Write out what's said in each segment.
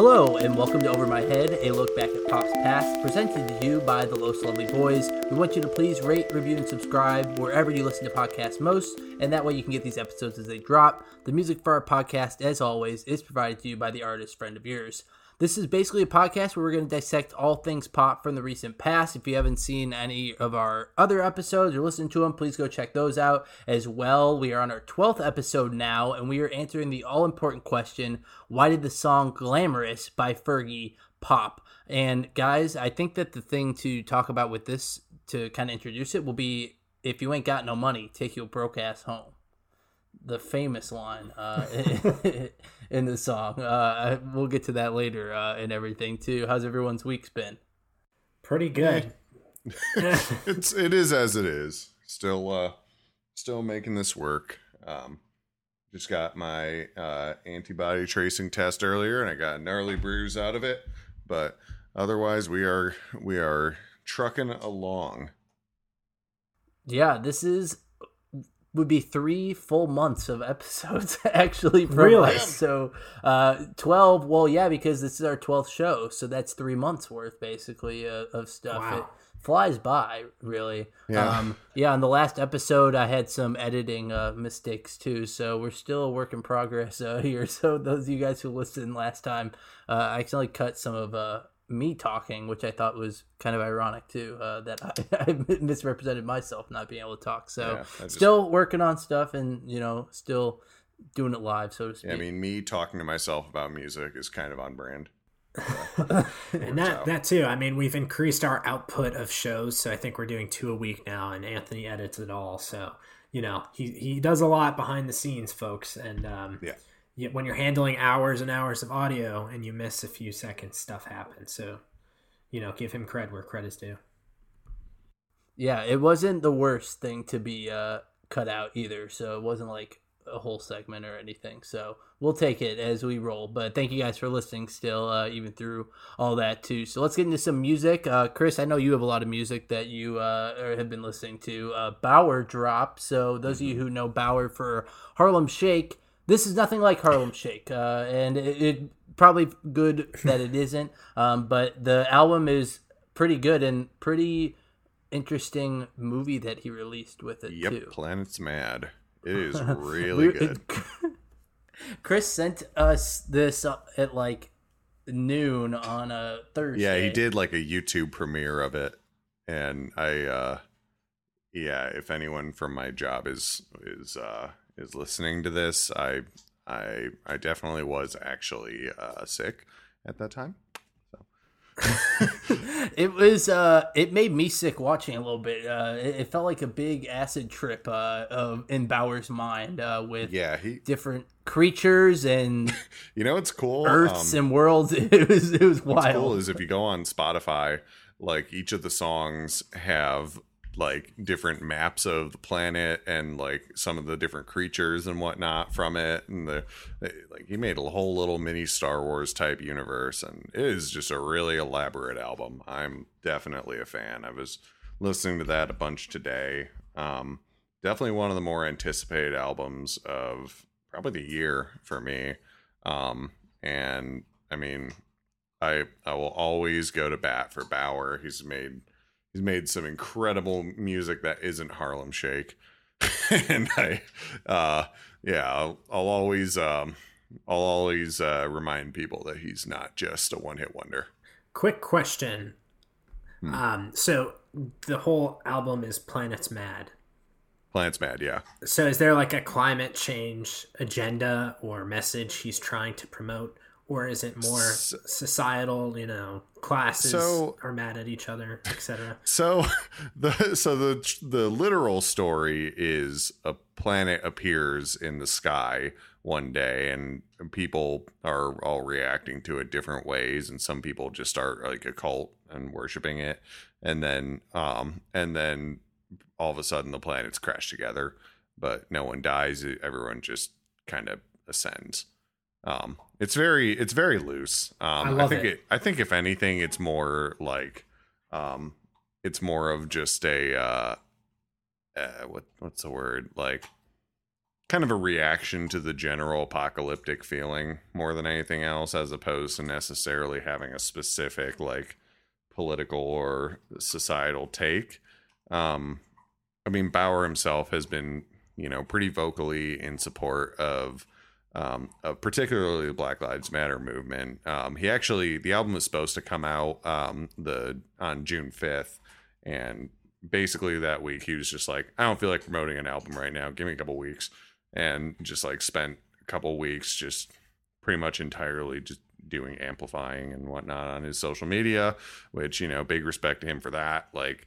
Hello, and welcome to Over My Head, a look back at Pop's past, presented to you by the Los Lovely Boys. We want you to please rate, review, and subscribe wherever you listen to podcasts most, and that way you can get these episodes as they drop. The music for our podcast, as always, is provided to you by the artist friend of yours. This is basically a podcast where we're going to dissect all things pop from the recent past. If you haven't seen any of our other episodes or listened to them, please go check those out as well. We are on our 12th episode now, and we are answering the all important question why did the song Glamorous by Fergie pop? And guys, I think that the thing to talk about with this to kind of introduce it will be if you ain't got no money, take your broke ass home the famous line uh, in the song. Uh, we'll get to that later uh, and everything too. How's everyone's week's been? Pretty good. it's it is as it is. Still uh still making this work. Um just got my uh antibody tracing test earlier and I got a gnarly bruise out of it, but otherwise we are we are trucking along. Yeah, this is would be three full months of episodes actually from really? us. So uh, twelve. Well, yeah, because this is our twelfth show, so that's three months worth basically uh, of stuff. Wow. It flies by, really. Yeah. Um, yeah. On the last episode, I had some editing uh, mistakes too, so we're still a work in progress uh, here. So those of you guys who listened last time, uh, I accidentally cut some of uh, me talking, which I thought was kind of ironic too, uh, that I, I misrepresented myself not being able to talk. So Yeah, just- still working on stuff and you know still doing it live, so to speak. Yeah, I mean me talking to myself about music is kind of on brand. and that that too. I mean, we've increased our output of shows, so I think we're doing two a week now, and Anthony edits it all. So you know, he he does a lot behind the scenes, folks. And um, Yeah. You- when you're handling hours and hours of audio and you miss a few seconds, stuff happens. So you know, give him credit where credit's due. yeah, it wasn't the worst thing to be uh, cut out either. So it wasn't like a whole segment or anything. So we'll take it as we roll. But thank you guys for listening still, uh, even through all that too. So let's get into some music. Uh, Chris, I know you have a lot of music that you uh, have been listening to. Uh, Baauer drop. So those of you who know Baauer for Harlem Shake, this is nothing like Harlem Shake, uh, and it, it probably good that it isn't. Um, but the album is pretty good and pretty interesting movie that he released with it Yep, too. Planet's Mad. It is really good. Chris sent us this at like noon on a Thursday. Yeah, he did like a YouTube premiere of it, and I, uh yeah, if anyone from my job is is uh is listening to this, I I I definitely was actually uh sick at that time. it was uh it made me sick watching a little bit uh it, it felt like a big acid trip uh of in baauer's mind uh with Yeah, he. different creatures and You know it's cool? earths Um, and worlds it was it was What's wild cool is if you go on Spotify, like each of the songs have like different maps of the planet and like some of the different creatures and whatnot from it and the like he made a whole little mini Star Wars type universe and it is just a really elaborate album. I'm definitely a fan. I was listening to that a bunch today. Um definitely one of the more anticipated albums of probably the year for me. Um and I mean I I will always go to bat for Baauer. He's made he's made some incredible music that isn't Harlem Shake, and I uh yeah I'll, I'll always um I'll always uh, remind people that he's not just a one hit wonder. Quick question. Hmm. Um, so the whole album is Planets Mad. Planets Mad, yeah. So is there like a climate change agenda or message he's trying to promote? Or is it more societal, you know, classes So- are mad at each other, etc. So the so the the literal story is a planet appears in the sky one day and people are all reacting to it different ways and some people just start like a cult and worshiping it. And then um and then all of a sudden the planets crash together but no one dies. Everyone just kind of ascends um it's very it's very loose um I love think it. i think if anything it's more like um it's more of just a uh, uh what what's the word like kind of a reaction to the general apocalyptic feeling more than anything else, as opposed to necessarily having a specific like political or societal take. Um, I mean, Bauer himself has been, you know, pretty vocally in support of, um, of particularly the Black Lives Matter movement. Um, he actually, the album was supposed to come out um, the on June fifth, and basically that week he was just like, I don't feel like promoting an album right now. Give me a couple weeks, and just like spent a couple weeks just pretty much entirely just doing amplifying and whatnot on his social media, which you know, big respect to him for that. Like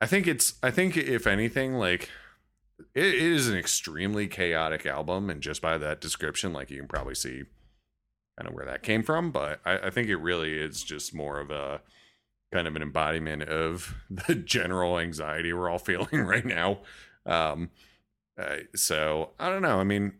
I think it's I think if anything, like it, is an extremely chaotic album, and just by that description, like you can probably see kind of where that came from. But I, I think it really is just more of a kind of an embodiment of the general anxiety we're all feeling right now. Um, uh, so I don't know. I mean,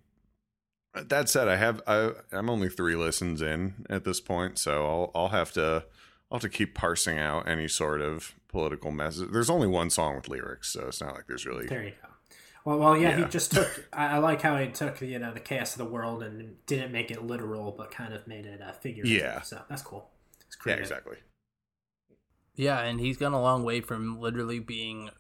that said, I have I, I'm only three listens in at this point, so I'll I'll have to I'll have to keep parsing out any sort of political message. There's only one song with lyrics, so it's not like there's really. There you go. Well, well, yeah, yeah. he just took. I, I, like how he took you know the chaos of the world and didn't make it literal, but kind of made it a figure. Yeah, so that's cool. yeah, exactly. Yeah, and he's gone a long way from literally being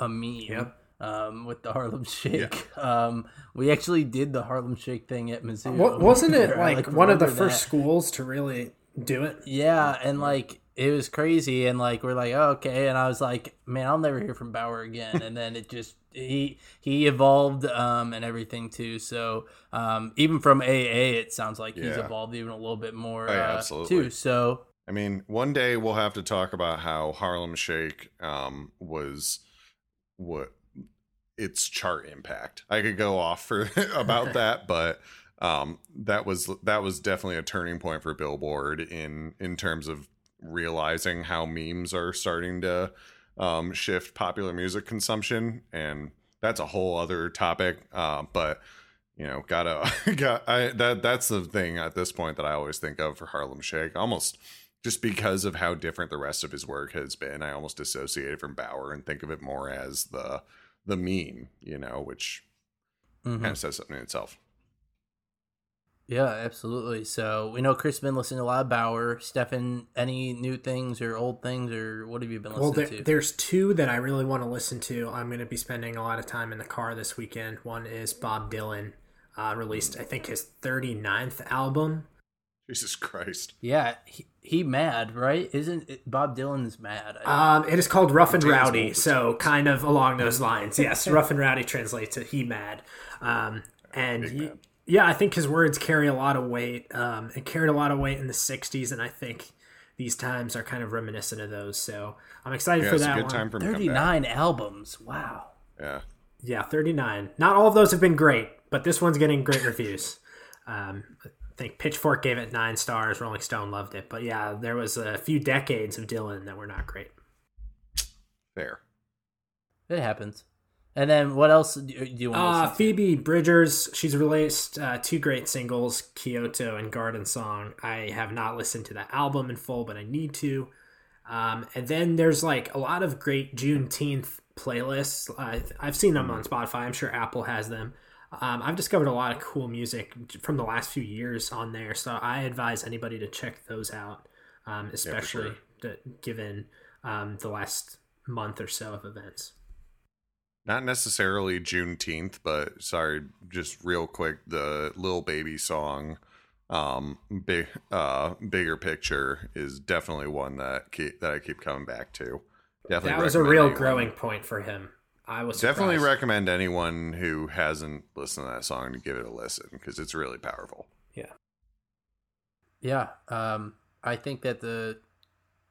a meme. Yep. Um, with the Harlem Shake, yeah. um, we actually did the Harlem Shake thing at Mizzou. wasn't it like, like one of the first that. schools to really do it? Yeah, and like it was crazy and like we're like oh, okay and i was like man i'll never hear from baauer again and then it just he he evolved um and everything too so um even from aa it sounds like he's evolved even a little bit more oh, yeah, uh, absolutely. too so i mean one day we'll have to talk about how harlem shake um was what its chart impact i could go off for about that but um that was that was definitely a turning point for billboard in in terms of realizing how memes are starting to um, shift popular music consumption, and that's a whole other topic. Uh, but you know, gotta got I that that's the thing at this point that I always think of for Harlem Shake, almost just because of how different the rest of his work has been. I almost dissociate it from Baauer and think of it more as the the meme, you know, which mm-hmm. kind of says something in itself. Yeah, absolutely. So we know Chris has been listening to a lot of Baauer. Stefan, any new things or old things, or what have you been listening well, there, to? There's two that I really want to listen to. I'm going to be spending a lot of time in the car this weekend. One is Bob Dylan, uh, released, I think, his 39th album. Jesus Christ. Yeah, he, he mad, right? Isn't it, Bob Dylan's mad? Um, it is called Rough and Rowdy, so kind of along those lines. Yes, Rough and Rowdy translates to he mad. Um, and he, yeah, I think his words carry a lot of weight. Um, it carried a lot of weight in the '60s, and I think these times are kind of reminiscent of those. So I'm excited yeah, for that one. Time for 39 albums. Wow. Yeah. Yeah, 39. Not all of those have been great, but this one's getting great reviews. Um, I think Pitchfork gave it nine stars. Rolling Stone loved it, but yeah, there was a few decades of Dylan that were not great. Fair. It happens. And then what else do you want? Uh, Phoebe Bridgers. She's released uh, two great singles, Kyoto and Garden Song. I have not listened to the album in full, but I need to. Um, and then there's like a lot of great Juneteenth playlists. Uh, I've seen them on Spotify. I'm sure Apple has them. Um, I've discovered a lot of cool music from the last few years on there, so I advise anybody to check those out, um, especially yeah, sure. to, given um, the last month or so of events not necessarily Juneteenth, but sorry, just real quick, the Lil Baby song, um, big, uh, bigger picture is definitely one that keep, that I keep coming back to. Definitely, that was a real anyone. growing point for him. I was definitely recommend anyone who hasn't listened to that song to give it a listen because it's really powerful. Yeah, yeah. Um, I think that the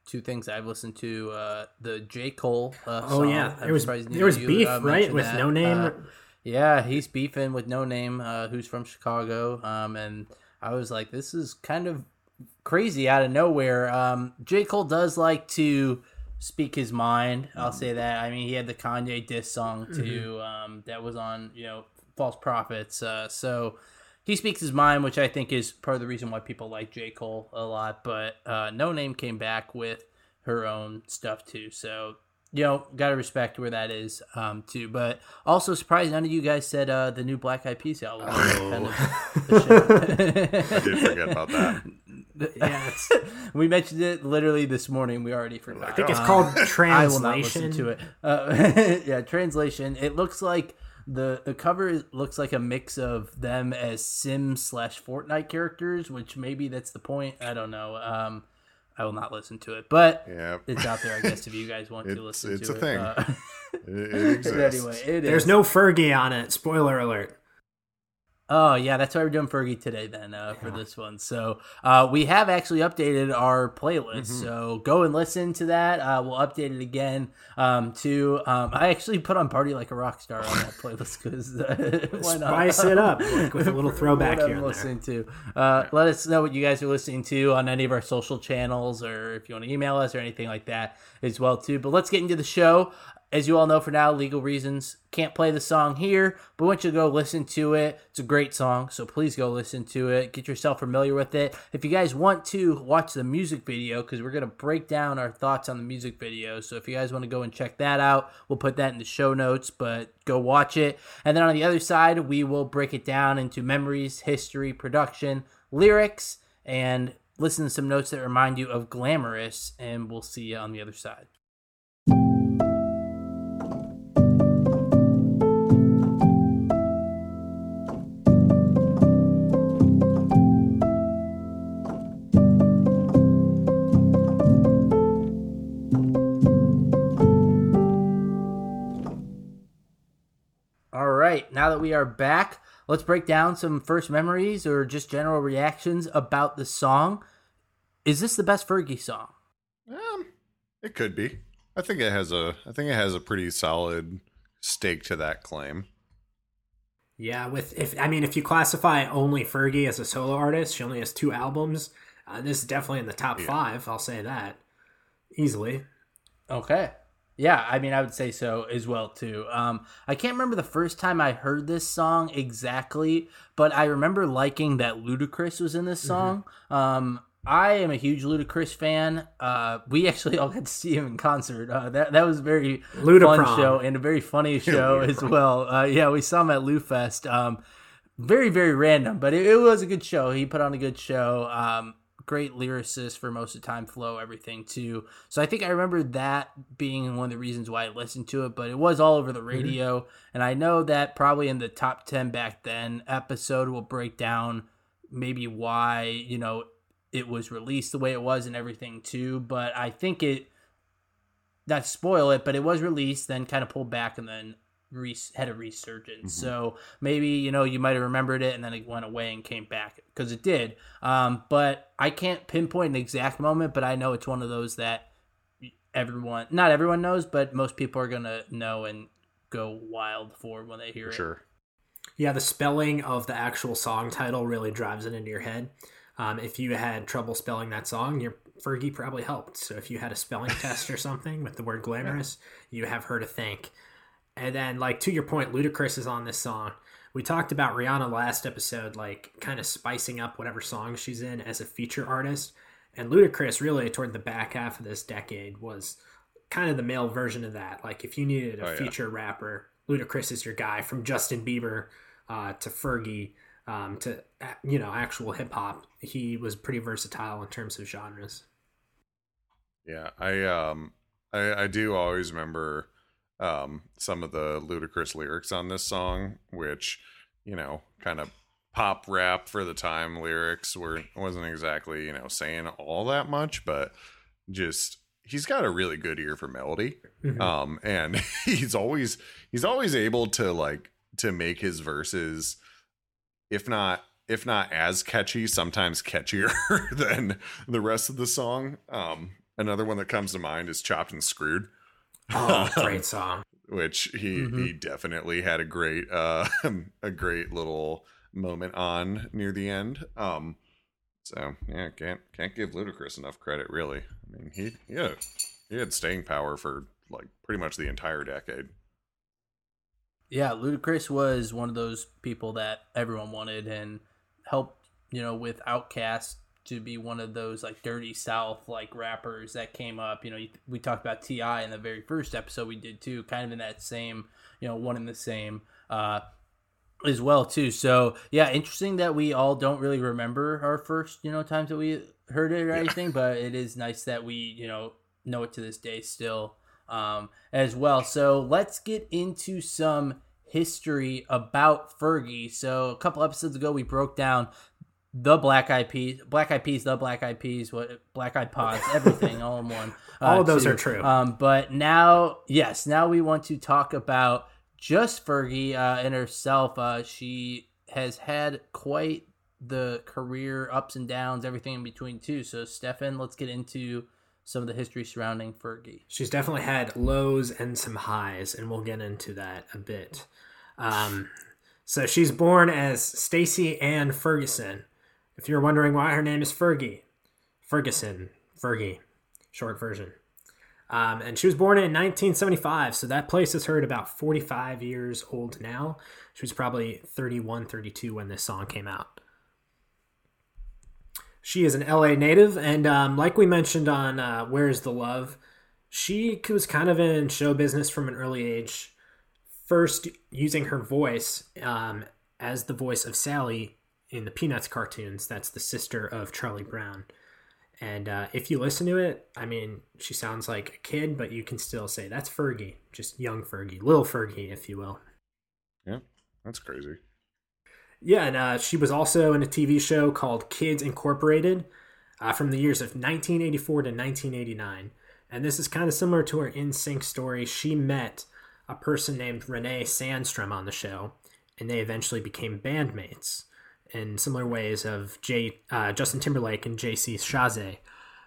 two things I've listened to. Uh, the J Cole. Uh, oh yeah, there was there was beef uh, right with that. Noname. Uh, yeah, he's beefing with Noname, uh, who's from Chicago. Um, and I was like, this is kind of crazy out of nowhere. Um, J Cole does like to speak his mind. I'll say that. I mean, he had the Kanye diss song too. Mm-hmm. Um, that was on you know False Prophets. Uh, so he speaks his mind, which I think is part of the reason why people like J. Cole a lot. But uh, Noname came back with her own stuff too. So you know, gotta respect where that is um, too. But also surprised none of you guys said uh, the new Black Eyed Peas album. Oh. I did forget about that. yeah, we mentioned it literally this morning. We already forgot. I think it's called translation. I will not listen to it. Uh, yeah, translation. It looks like the the cover looks like a mix of them as Sim slash Fortnite characters, which maybe that's the point. I don't know. Um, I will not listen to it, but yeah. it's out there. I guess if you guys want to listen it's to a it, thing. Uh, it, it exists. anyway, it There's is. no Fergie on it. Spoiler alert. Oh yeah, that's why we're doing Fergie today then uh, for this one. So uh, we have actually updated our playlist. Mm-hmm. So go and listen to that. Uh, we'll update it again. Um, to um, I actually put on "Party Like a Rock Star" on that playlist because uh? Spice it up with a little throwback here. Listening to. Uh, Let us know what you guys are listening to on any of our social channels, or if you want to email us or anything like that as well too. But let's get into the show. As you all know, for now, legal reasons, can't play the song here, but once you go listen to it, it's a great song, so please go listen to it. Get yourself familiar with it. If you guys want to watch the music video, because we're going to break down our thoughts on the music video, so if you guys want to go and check that out, we'll put that in the show notes, but go watch it. And then on the other side, we will break it down into memories, history, production, lyrics, and listen to some notes that remind you of Glamorous, and we'll see you on the other side. Now that we are back, let's break down some first memories or just general reactions about the song. Is this the best Fergie song? Um, it could be. I think it has a. I think it has a pretty solid stake to that claim. Yeah, with if I mean if you classify only Fergie as a solo artist, she only has two albums. Uh, this is definitely in the top Yeah. five. I'll say that easily. Okay. Yeah, I mean, I would say so as well too. Um, I can't remember the first time I heard this song exactly, but I remember liking that Ludacris was in this song. Um, I am a huge Ludacris fan. Uh, we actually all got to see him in concert. Uh, that that was a very Ludaprom. fun show and a very funny show as well. Uh, yeah, we saw him at LouFest. Um, very very random, but it, it was a good show. He put on a good show. Great lyricist for most of the time, flow, everything too. So I think I remember that being one of the reasons why I listened to it. But it was all over the mm-hmm. radio, and I know that probably in the top ten back then episode will break down maybe why you know it was released the way it was and everything too. But I think it not spoil it, but it was released, then kind of pulled back, and then re- had a resurgence. So maybe you know you might have remembered it, and then it went away and came back because it did. Um, but I can't pinpoint an exact moment, but I know it's one of those that everyone, not everyone knows, but most people are gonna know and go wild for when they hear For it. sure. Yeah, the spelling of the actual song title really drives it into your head. Um, if you had trouble spelling that song, your Fergie probably helped. So if you had a spelling test or something with the word glamorous, you have her to thank. And then, like to your point, Ludacris is on this song. We talked about Rihanna last episode, like kind of spicing up whatever song she's in as a feature artist. And Ludacris, really, toward the back half of this decade, was kind of the male version of that. Like if you needed a Oh, yeah. feature rapper, Ludacris is your guy. From Justin Bieber uh, to Fergie um, to you know actual hip hop, he was pretty versatile in terms of genres. Yeah, I um I, I do always remember um some of the Ludacris lyrics on this song, which, you know, kind of pop rap for the time lyrics were wasn't exactly, you know, saying all that much, but just he's got a really good ear for melody. Mhm. Um and he's always he's always able to like to make his verses if not if not as catchy, sometimes catchier than the rest of the song. Um, another one that comes to mind is "Chopped and Screwed," Oh, great song! which he Mhm. he definitely had a great uh a great little moment on near the end. Um, so yeah, can't can't give Ludacris enough credit, really. I mean, he he had, he had staying power for like pretty much the entire decade. Yeah, Ludacris was one of those people that everyone wanted and helped, you know, with Outkast to be one of those like dirty south like rappers that came up you know we talked about T.I. in the very first episode we did too kind of in that same you know one in the same uh as well too so yeah interesting that we all don't really remember our first you know times that we heard it or yeah. anything but it is nice that we you know know it to this day still um as well so let's get into some history about Fergie. So a couple episodes ago, we broke down the Black Eyed Peas, Black Eyed Peas, the Black Eyed Peas, what Black Eyed Pods, everything all in one. Uh, all of those too. are true. Um, but now, yes, now we want to talk about just Fergie uh, and herself. Uh, she has had quite the career ups and downs, everything in between too. So, Stefan, let's get into some of the history surrounding Fergie. She's definitely had lows and some highs, and we'll get into that a bit. Um, so she's born as Stacy Ann Ferguson if you're wondering why her name is Fergie, Ferguson, Fergie, short version. Um, and she was born in 1975, so that places her at about 45 years old now. She was probably 31, 32 when this song came out. She is an LA native, and um, like we mentioned on uh, Where's the Love, she was kind of in show business from an early age. First, using her voice um, as the voice of Sally in the Peanuts cartoons. That's the sister of Charlie Brown. And uh, if you listen to it, I mean, she sounds like a kid, but you can still say that's Fergie, just young Fergie, little Fergie, if you will. Yeah, that's crazy. Yeah, and uh, she was also in a TV show called Kids Incorporated uh, from the years of 1984 to 1989. And this is kind of similar to her NSYNC story. She met a person named Renee Sandstrom on the show, and they eventually became bandmates in similar ways of Jay, uh, Justin Timberlake and JC Chasez.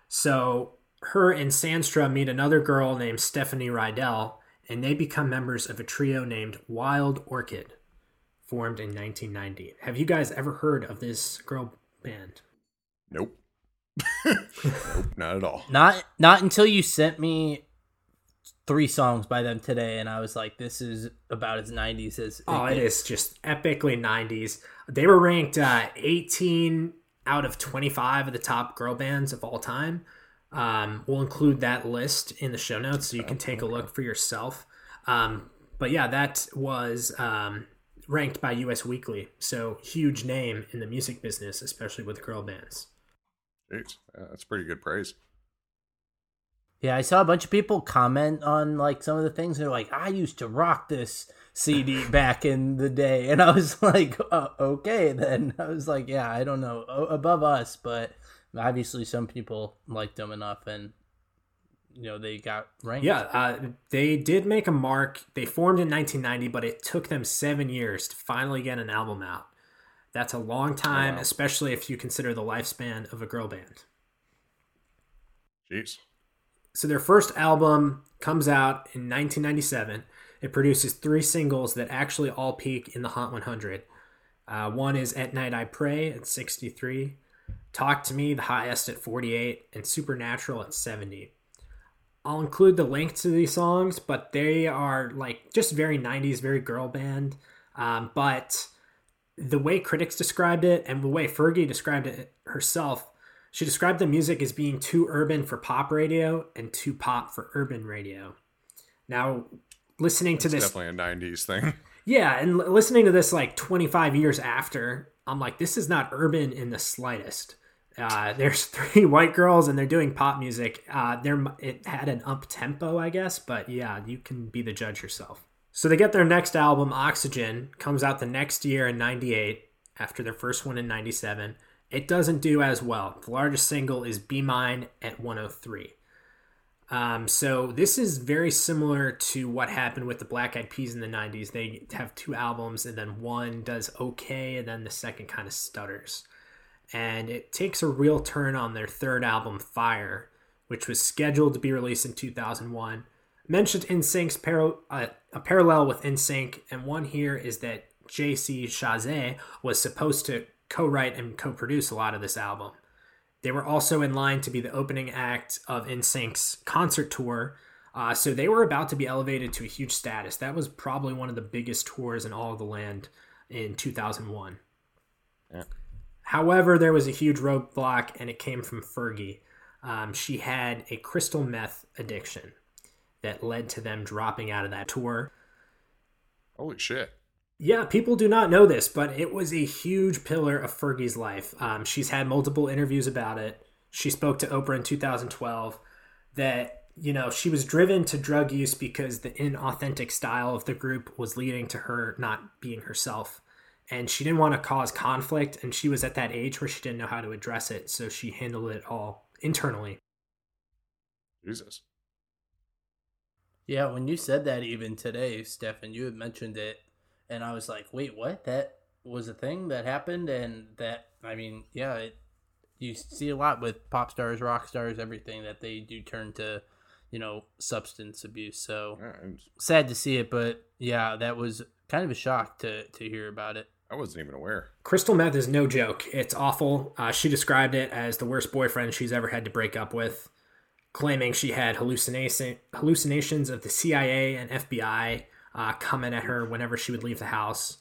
So her and Sandstrom meet another girl named Stefanie Ridel, and they become members of a trio named Wild Orchid, formed in 1990. Have you guys ever heard of this girl band? Nope. nope, not at all. Not not until you sent me three songs by them today, and I was like, "This is about as '90s as." It oh, it is just epically '90s. They were ranked uh, 18 out of 25 of the top girl bands of all time. Um, we'll include that list in the show notes so you can take a look for yourself. Um, but yeah, that was um, ranked by US Weekly, so huge name in the music business, especially with girl bands. Jeez, that's pretty good praise. Yeah, I saw a bunch of people comment on like some of the things. They're like, "I used to rock this CD back in the day," and I was like, oh, "Okay, then." I was like, "Yeah, I don't know above us, but obviously some people liked them enough, and you know they got ranked." Yeah, uh, they did make a mark. They formed in 1990, but it took them seven years to finally get an album out. That's a long time, oh, wow. especially if you consider the lifespan of a girl band. Jeez. So their first album comes out in 1997. It produces three singles that actually all peak in the Hot 100. Uh, one is At Night I Pray at 63, Talk to Me, the highest at 48, and Supernatural at 70. I'll include the link to these songs, but they are like just very 90s, very girl band. Um, but the way critics described it and the way Fergie described it herself, she described the music as being too urban for pop radio and too pop for urban radio. Now, listening That's to this definitely a 90s thing. Yeah, and listening to this like 25 years after, I'm like, this is not urban in the slightest. Uh, there's three white girls and they're doing pop music. Uh, there, it had an up tempo, I guess, but yeah, you can be the judge yourself. So they get their next album, Oxygen, comes out the next year in '98 after their first one in '97 it doesn't do as well. The largest single is Be Mine at 103. Um, so this is very similar to what happened with the Black Eyed Peas in the 90s. They have two albums, and then one does okay, and then the second kind of stutters. And it takes a real turn on their third album, Fire, which was scheduled to be released in 2001. Mentioned NSYNC's par- uh, a parallel with NSYNC, and one here is that JC Chasez was supposed to co-write and co-produce a lot of this album. They were also in line to be the opening act of NSYNC's concert tour, uh, so they were about to be elevated to a huge status. That was probably one of the biggest tours in all of the land in 2001. Yeah. However, there was a huge roadblock, and it came from Fergie. Um, she had a crystal meth addiction that led to them dropping out of that tour. Holy shit. Yeah, people do not know this, but it was a huge pillar of Fergie's life. Um, she's had multiple interviews about it. She spoke to Oprah in 2012 that, you know, she was driven to drug use because the inauthentic style of the group was leading to her not being herself. And she didn't want to cause conflict, and she was at that age where she didn't know how to address it, so she handled it all internally. Jesus. Yeah, when you said that even today, Stefan, you had mentioned it, and I was like, wait, what? That was a thing that happened, and that, I mean, yeah, it, you see a lot with pop stars, rock stars, everything that they do turn to, you know, substance abuse. So Yeah, sad to see it, but yeah, that was kind of a shock to to hear about it. I wasn't even aware. Crystal meth is no joke. It's awful. Uh, she described it as the worst boyfriend she's ever had to break up with, claiming she had hallucination hallucinations of the CIA and FBI uh, coming at her whenever she would leave the house.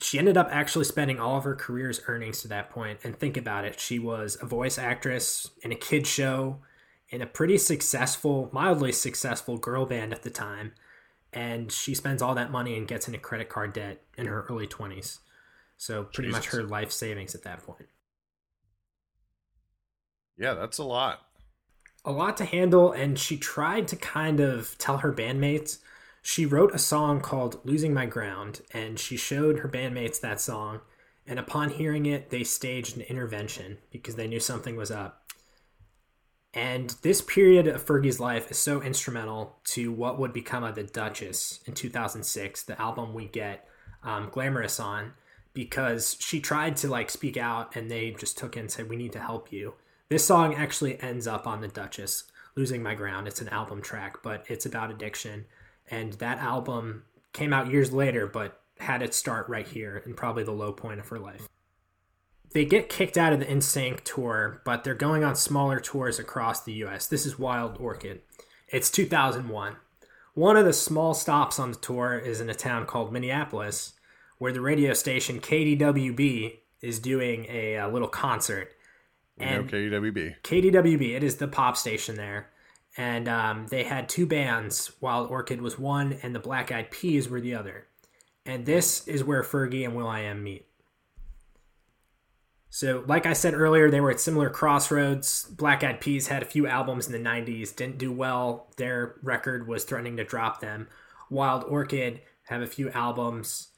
She ended up actually spending all of her career's earnings to that point. And think about it she was a voice actress in a kid show, in a pretty successful, mildly successful girl band at the time. And she spends all that money and gets into credit card debt in her early 20s. So, pretty much her life savings at that point. Yeah, that's a lot. a lot to handle and she tried to kind of tell her bandmates she wrote a song called losing my ground and she showed her bandmates that song and upon hearing it they staged an intervention because they knew something was up and this period of fergie's life is so instrumental to what would become of the duchess in 2006 the album we get um, glamorous on because she tried to like speak out and they just took it and said we need to help you this song actually ends up on the Duchess, Losing My Ground. It's an album track, but it's about addiction. And that album came out years later, but had its start right here and probably the low point of her life. They get kicked out of the NSYNC tour, but they're going on smaller tours across the US. This is Wild Orchid. It's 2001. One of the small stops on the tour is in a town called Minneapolis, where the radio station KDWB is doing a, uh little concert. Know KWB. KDWB. It is the pop station there. And um, they had two bands. Wild Orchid was one, and the Black Eyed Peas were the other. And this is where Fergie and Will I Am meet. So, like I said earlier, they were at similar crossroads. Black Eyed Peas had a few albums in the 90s, didn't do well. Their record was threatening to drop them. Wild Orchid have a few albums.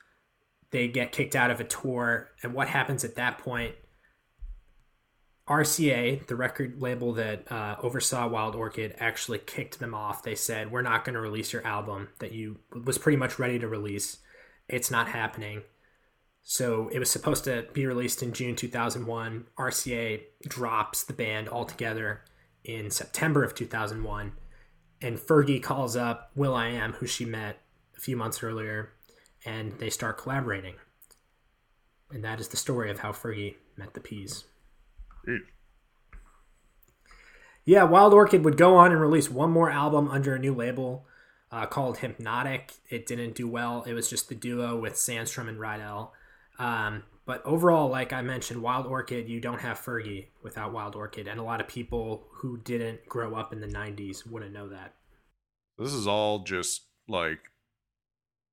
They get kicked out of a tour. And what happens at that point? RCA, the record label that uh, oversaw Wild Orchid, actually kicked them off. They said, "We're not going to release your album that you was pretty much ready to release. It's not happening." So it was supposed to be released in June 2001. RCA drops the band altogether in September of 2001, and Fergie calls up Will I Am, who she met a few months earlier, and they start collaborating. And that is the story of how Fergie met the Peas. Yeah, Wild Orchid would go on and release one more album under a new label uh, called Hypnotic. It didn't do well. It was just the duo with Sandstrom and Ridel. Um, but overall, like I mentioned, Wild Orchid, you don't have Fergie without Wild Orchid. And a lot of people who didn't grow up in the 90s wouldn't know that. this is all just like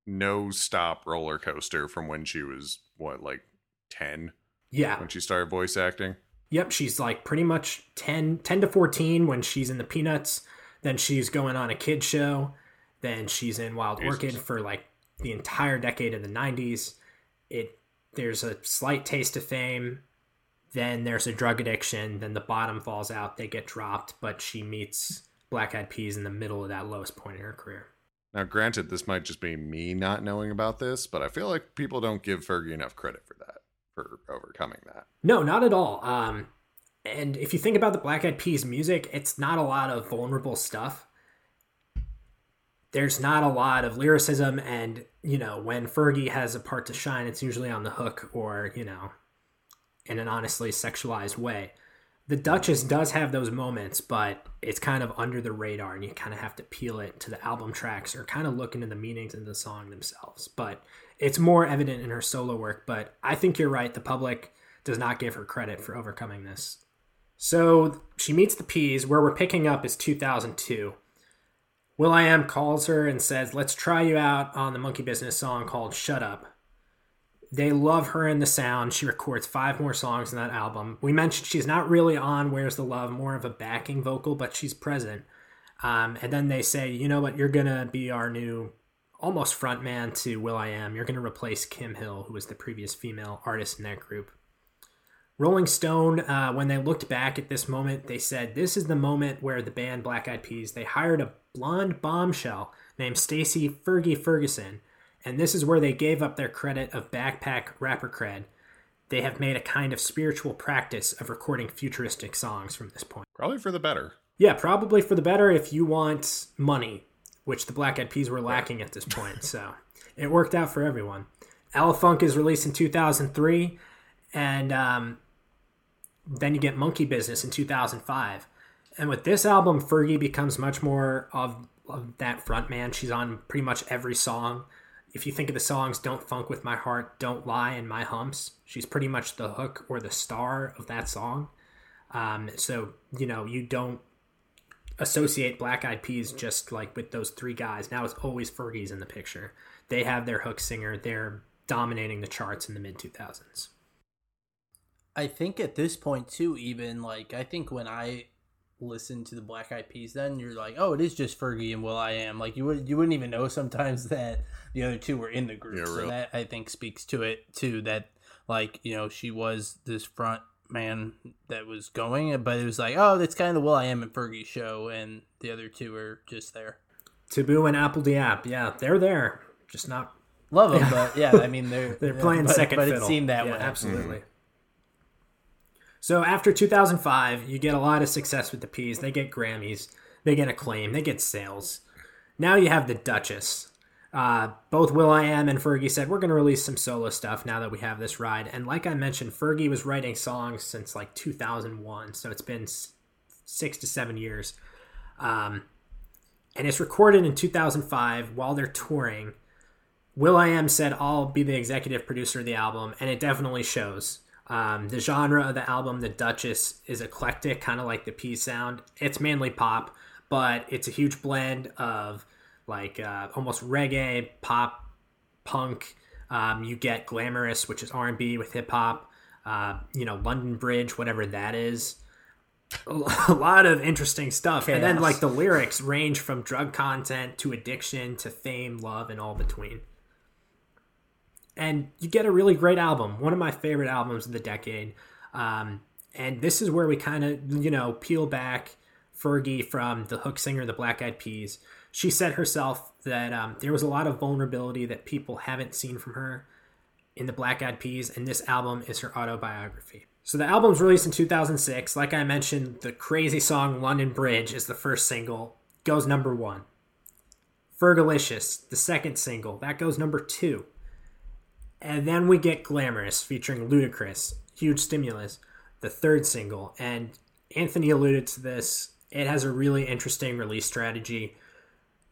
no stop roller coaster from when she was what like 10 Yeah. when she started voice acting. Yep, she's like pretty much 10, 10 to 14 when she's in the Peanuts. Then she's going on a kid show. Then she's in Wild Jesus. Orchid for like the entire decade of the 90s. It there's a slight taste of fame. Then there's a drug addiction. Then the bottom falls out. They get dropped, but she meets Black Eyed Peas in the middle of that lowest point in her career. Now, granted, this might just be me not knowing about this, but I feel like people don't give Fergie enough credit for that, for overcoming that. No, not at all. Um, and if you think about the Black Eyed Peas music, it's not a lot of vulnerable stuff. There's not a lot of lyricism, and you know when Fergie has a part to shine, it's usually on the hook or you know, in an honestly sexualized way. The Duchess does have those moments, but it's kind of under the radar, and you kind of have to peel it to the album tracks or kind of look into the meanings in the song themselves. But it's more evident in her solo work. But I think you're right. The public does not give her credit for overcoming this. So she meets the Peas. Where we're picking up is 2002. will.i.am calls her and says, Let's try you out on the Monkey Business song called Shut Up. They love her in the sound. She records five more songs in that album. We mentioned she's not really on Where's the Love, more of a backing vocal, but she's present. Um, and then they say, you know what, you're going to be our new almost frontman to Will I Am. You're going to replace Kim Hill, who was the previous female artist in that group. Rolling Stone, uh, when they looked back at this moment, they said this is the moment where the band Black Eyed Peas they hired a blonde bombshell named Stacy Fergie Ferguson, and this is where they gave up their credit of backpack rapper cred. They have made a kind of spiritual practice of recording futuristic songs from this point. Probably for the better. Yeah, probably for the better if you want money, which the Black Eyed Peas were lacking at this point. So it worked out for everyone. Funk is released in 2003, and um, then you get Monkey Business in 2005. And with this album, Fergie becomes much more of, of that front man. She's on pretty much every song. If you think of the songs Don't Phunk With My Heart, Don't Lie, and My Humps, she's pretty much the hook or the star of that song. Um, so, you know, you don't associate Black Eyed Peas just like with those three guys. Now it's always Fergie's in the picture. They have their hook singer, they're dominating the charts in the mid 2000s. I think at this point too, even like I think when I listen to the Black Eyed Peas, then you're like, oh, it is just Fergie and will.i.am. Like you would you wouldn't even know sometimes that the other two were in the group. Yeah, so real. that I think speaks to it too. That like you know she was this front man that was going, but it was like, oh, that's kind of the will.i.am and Fergie show, and the other two are just there. Taboo and apl.de.ap, yeah, they're there, just not love them, yeah. but yeah, I mean they're they're playing but, second but fiddle. it seemed that yeah, way. Absolutely. Mm-hmm. So after 2005, you get a lot of success with the Peas. They get Grammys, they get acclaim, they get sales. Now you have the Duchess. Uh, both Am and Fergie said we're going to release some solo stuff now that we have this ride. And like I mentioned, Fergie was writing songs since like 2001, so it's been six to seven years. Um, and it's recorded in 2005 while they're touring. Will I Am said I'll be the executive producer of the album, and it definitely shows. Um, the genre of the album, The Duchess, is eclectic, kind of like the P sound. It's mainly pop, but it's a huge blend of like uh, almost reggae, pop, punk. Um, you get glamorous, which is R and B with hip hop. Uh, you know, London Bridge, whatever that is. A lot of interesting stuff, Chaos. and then like the lyrics range from drug content to addiction to fame, love, and all between and you get a really great album, one of my favorite albums of the decade. Um, and this is where we kind of, you know, peel back Fergie from the hook singer, the Black Eyed Peas. She said herself that um, there was a lot of vulnerability that people haven't seen from her in the Black Eyed Peas, and this album is her autobiography. So the album's released in 2006. Like I mentioned, the crazy song London Bridge is the first single, goes number one. Fergalicious, the second single, that goes number two. And then we get Glamorous featuring Ludacris, huge stimulus, the third single. And Anthony alluded to this. It has a really interesting release strategy.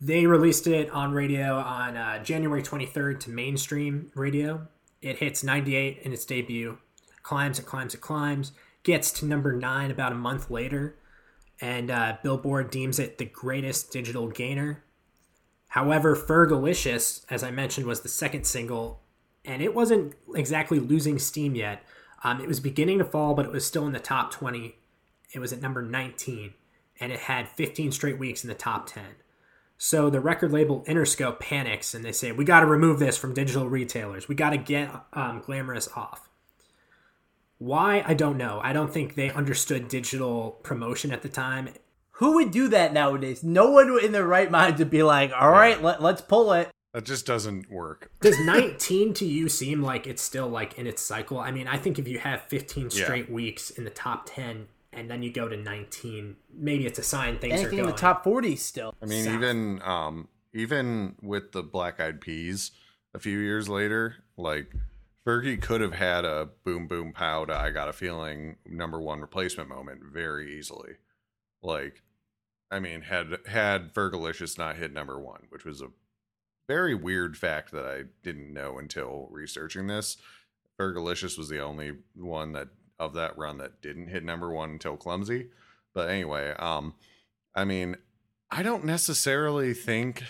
They released it on radio on uh, January 23rd to mainstream radio. It hits 98 in its debut, climbs and climbs and climbs, gets to number nine about a month later, and uh, Billboard deems it the greatest digital gainer. However, Fergalicious, as I mentioned, was the second single and it wasn't exactly losing steam yet. Um, it was beginning to fall, but it was still in the top 20. It was at number 19, and it had 15 straight weeks in the top 10. So the record label Interscope panics and they say, We got to remove this from digital retailers. We got to get um, Glamorous off. Why? I don't know. I don't think they understood digital promotion at the time. Who would do that nowadays? No one in their right mind would be like, All right, let, let's pull it. That just doesn't work. Does 19 to you seem like it's still like in its cycle? I mean, I think if you have 15 straight yeah. weeks in the top 10 and then you go to 19, maybe it's a sign things Anything are going. in the top 40 still. I mean, South. even um even with the Black Eyed Peas a few years later, like Fergie could have had a boom boom pow to I got a feeling number 1 replacement moment very easily. Like I mean, had had Fergalicious not hit number 1, which was a very weird fact that I didn't know until researching this. Fergalicious was the only one that of that run that didn't hit number one until Clumsy. But anyway, um, I mean, I don't necessarily think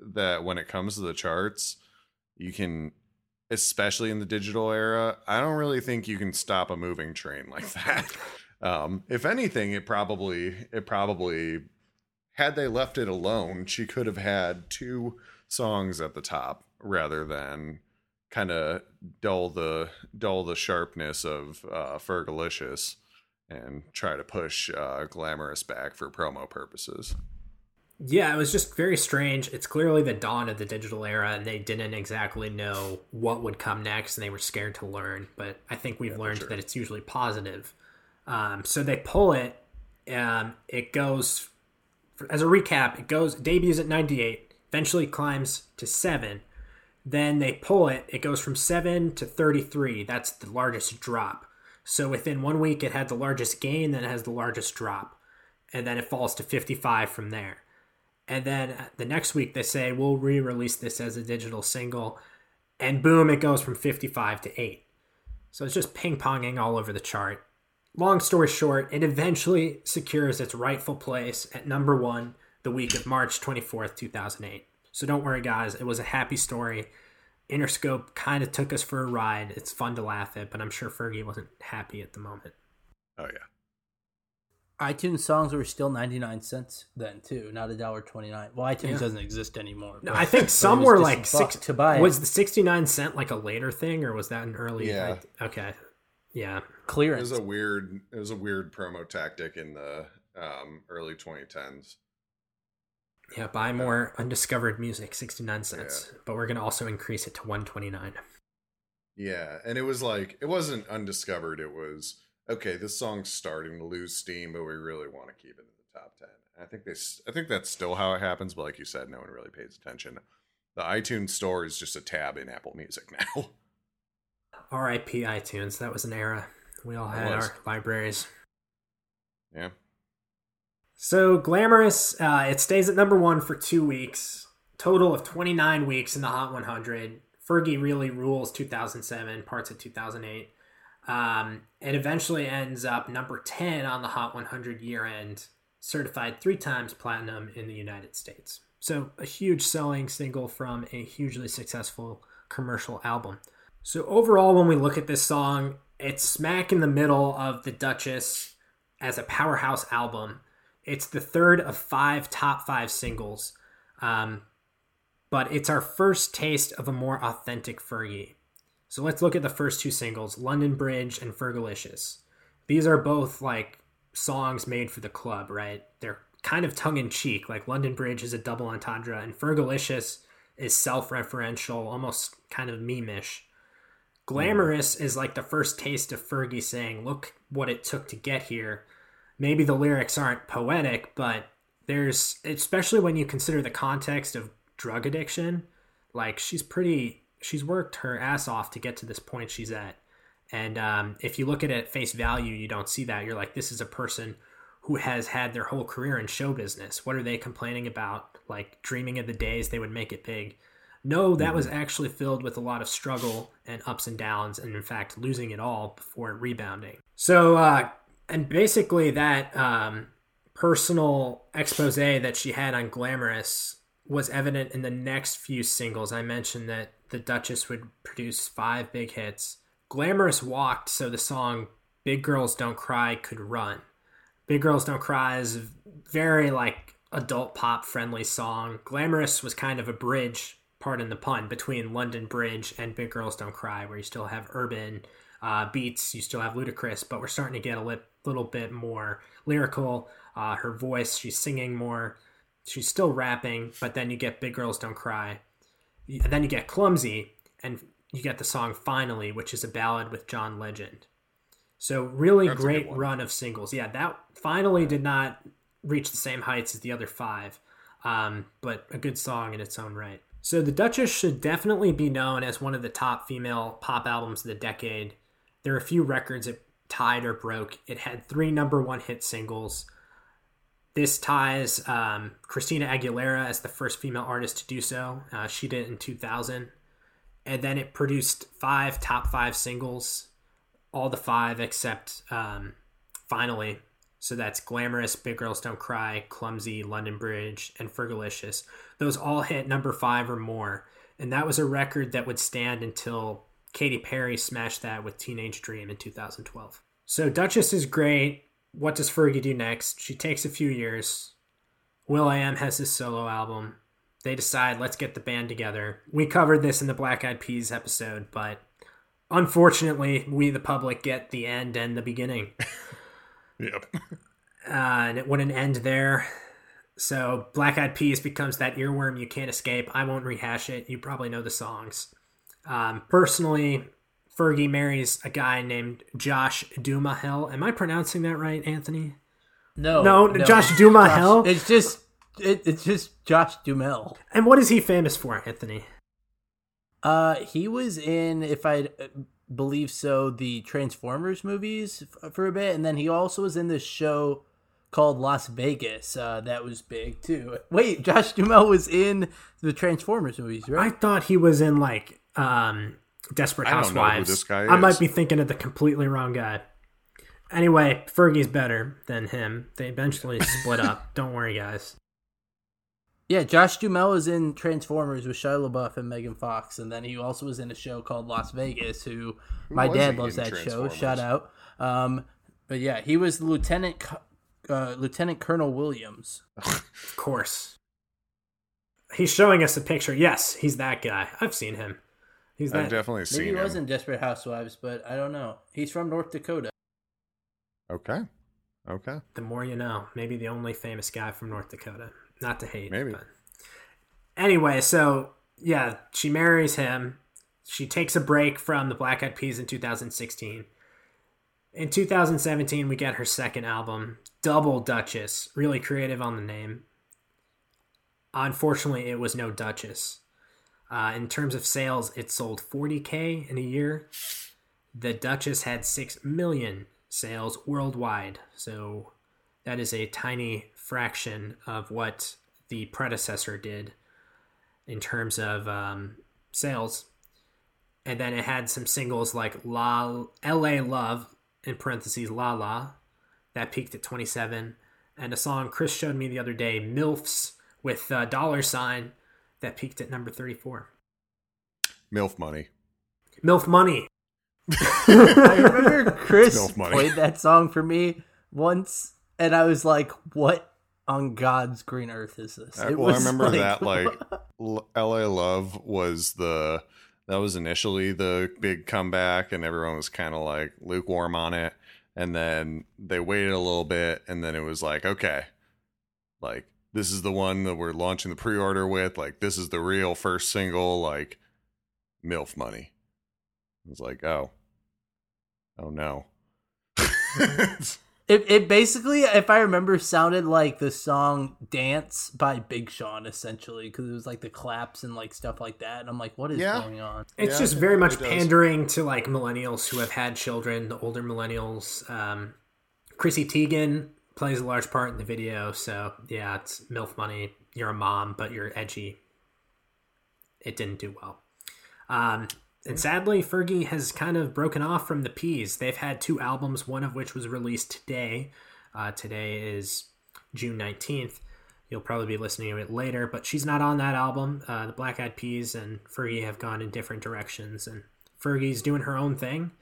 that when it comes to the charts, you can, especially in the digital era, I don't really think you can stop a moving train like that. um, if anything, it probably, it probably, had they left it alone, she could have had two songs at the top rather than kind of dull the dull the sharpness of uh, Fergalicious and try to push uh, Glamorous back for promo purposes. Yeah, it was just very strange. It's clearly the dawn of the digital era, and they didn't exactly know what would come next, and they were scared to learn. But I think we've yeah, learned sure. that it's usually positive. Um, so they pull it. Um, it goes, as a recap, it goes debuts at 98, eventually climbs to seven. Then they pull it. It goes from seven to 33. That's the largest drop. So within one week, it had the largest gain, then it has the largest drop. And then it falls to 55 from there. And then uh, the next week, they say, we'll re release this as a digital single. And boom, it goes from 55 to 8. So it's just ping ponging all over the chart. Long story short, it eventually secures its rightful place at number one the week of March 24th, 2008. So don't worry, guys. It was a happy story. Interscope kind of took us for a ride. It's fun to laugh at, but I'm sure Fergie wasn't happy at the moment. Oh yeah. iTunes songs were still 99 cents then too, not a dollar 29. Well, iTunes yeah. doesn't exist anymore. No, I think some were like six to buy. Was the 69 cent like a later thing or was that an early? Yeah. okay. Yeah. Clearance. It was a weird it was a weird promo tactic in the um, early 2010s. Yeah, buy more undiscovered music, 69 cents. Yeah. But we're going to also increase it to 129. Yeah, and it was like it wasn't undiscovered, it was okay, this song's starting to lose steam, but we really want to keep it in the top 10. I think they I think that's still how it happens, but like you said, no one really pays attention. The iTunes store is just a tab in Apple Music now. RIP iTunes. That was an era. We all had our libraries. Yeah. So glamorous. Uh, it stays at number one for two weeks. Total of 29 weeks in the Hot 100. Fergie really rules 2007, parts of 2008. Um, it eventually ends up number 10 on the Hot 100 year end, certified three times platinum in the United States. So, a huge selling single from a hugely successful commercial album. So, overall, when we look at this song, it's smack in the middle of The Duchess as a powerhouse album. It's the third of five top five singles, um, but it's our first taste of a more authentic Fergie. So let's look at the first two singles London Bridge and Fergalicious. These are both like songs made for the club, right? They're kind of tongue in cheek. Like London Bridge is a double entendre, and Fergalicious is self referential, almost kind of memeish. Glamorous is like the first taste of Fergie saying, Look what it took to get here maybe the lyrics aren't poetic, but there's especially when you consider the context of drug addiction, like she's pretty she's worked her ass off to get to this point she's at. And um, if you look at it at face value, you don't see that. You're like, this is a person who has had their whole career in show business. What are they complaining about? Like dreaming of the days they would make it big. No, that was mm-hmm. actually filled with a lot of struggle and ups and downs, and in fact, losing it all before rebounding. So, uh, and basically that um, personal expose that she had on Glamorous was evident in the next few singles. I mentioned that the Duchess would produce five big hits. Glamorous walked so the song Big Girls Don't Cry could run. Big Girls Don't Cry is very like adult pop friendly song. Glamorous was kind of a bridge, pardon the pun, between London Bridge and Big Girls Don't Cry, where you still have urban uh, beats, you still have Ludacris, but we're starting to get a lip little bit more lyrical. Uh, her voice, she's singing more. She's still rapping, but then you get Big Girls Don't Cry. And then you get Clumsy, and you get the song Finally, which is a ballad with John Legend. So, really That's great run of singles. Yeah, that finally did not reach the same heights as the other five, um, but a good song in its own right. So, The Duchess should definitely be known as one of the top female pop albums of the decade. There are a few records it tied or broke. It had three number one hit singles. This ties um, Christina Aguilera as the first female artist to do so. Uh, she did it in 2000. and then it produced five top five singles, all the five except um, finally. So that's Glamorous, Big Girls Don't Cry, Clumsy, London Bridge, and Fergalicious. Those all hit number five or more. And that was a record that would stand until Katy Perry smashed that with Teenage Dream in 2012. So Duchess is great. What does Fergie do next? She takes a few years. will.i.am has his solo album. They decide, let's get the band together. We covered this in the Black Eyed Peas episode, but unfortunately, we, the public, get the end and the beginning. Yep. Uh, and it wouldn't end there. So Black Eyed Peas becomes that earworm you can't escape. I won't rehash it. You probably know the songs. Um, personally, Fergie marries a guy named Josh Duhamel. Am I pronouncing that right, Anthony? No, No, Josh Duhamel. It's just it, it's just Josh Dumel. And what is he famous for, Anthony? Uh, he was in, if I uh, believe so, the Transformers movies f- for a bit, and then he also was in this show called Las Vegas. Uh, that was big too. Wait, Josh Duhamel was in the Transformers movies, I thought he was in like um, Desperate I don't know who Housewives. this guy I might be thinking of the completely wrong guy. Anyway, Fergie's better than him. They eventually split up. Don't worry, guys. Yeah, Josh Duhamel was in Transformers with Shia LaBeouf and Megan Fox, and then he also was in a show called Las Vegas. Who, my dad loves that show. Shout out. Um, but yeah, he was Lieutenant uh, Lieutenant Colonel Williams. Of course. He's showing us a picture. Yes, he's that guy. I've seen him. He's I've that. definitely Maybe seen he him. was in Desperate Housewives, but I don't know. He's from North Dakota. Okay. Okay. the more you know. Maybe the only famous guy from North Dakota. Not to hate. Maybe. But. Anyway, so yeah, she marries him. She takes a break from the Black Eyed Peas in 2016. In 2017, we get her second album, Double Duchess. Really creative on the name. Unfortunately, it was no Duchess. Uh, in terms of sales, it sold 40k in a year. The Duchess had 6 million sales worldwide. So that is a tiny fraction of what the predecessor did in terms of um, sales. And then it had some singles like La LA Love in parentheses La La that peaked at 27 and a song Chris showed me the other day MILFs with a dollar sign that peaked at number 34. MILF money. MILF Money. I remember Chris played that song for me once, and I was like, "What on God's green earth is this?" It well, I was remember that like LA Love was the that was initially the big comeback, and everyone was kind of like lukewarm on it. And then they waited a little bit, and then it was like, okay, like this is the one that we're launching the pre-order with. Like this is the real first single. Like MILF money. I was like, oh, oh no. It, it basically, if I remember, sounded like the song "Dance" by Big Sean, essentially, because it was like the claps and like stuff like that. And I'm like, what is Yeah. going on? It's Yeah, just it very much does. pandering to like millennials who have had children, the older millennials. Um, Chrissy Teigen plays a large part in the video, so yeah, it's MILF money. You're a mom, but you're edgy. It didn't do well. Um, and sadly, Fergie has kind of broken off from the Peas. They've had two albums, one of which was released today. Uh, today is June 19th. You'll probably be listening to it later, but she's not on that album. Uh, the Black Eyed Peas and Fergie have gone in different directions, and Fergie's doing her own thing.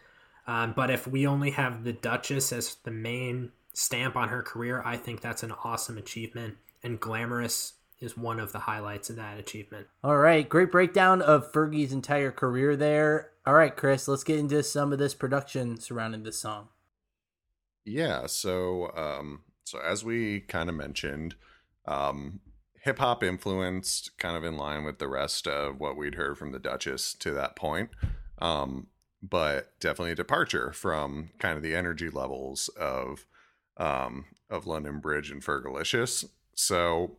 Um, but if we only have the Duchess as the main stamp on her career, I think that's an awesome achievement. And Glamorous is one of the highlights of that achievement. All right, great breakdown of Fergie's entire career there. All right, Chris, let's get into some of this production surrounding this song. Yeah, so um so as we kind of mentioned, um hip hop influenced kind of in line with the rest of what we'd heard from the Duchess to that point. Um but definitely a departure from kind of the energy levels of um of London Bridge and Fergalicious. So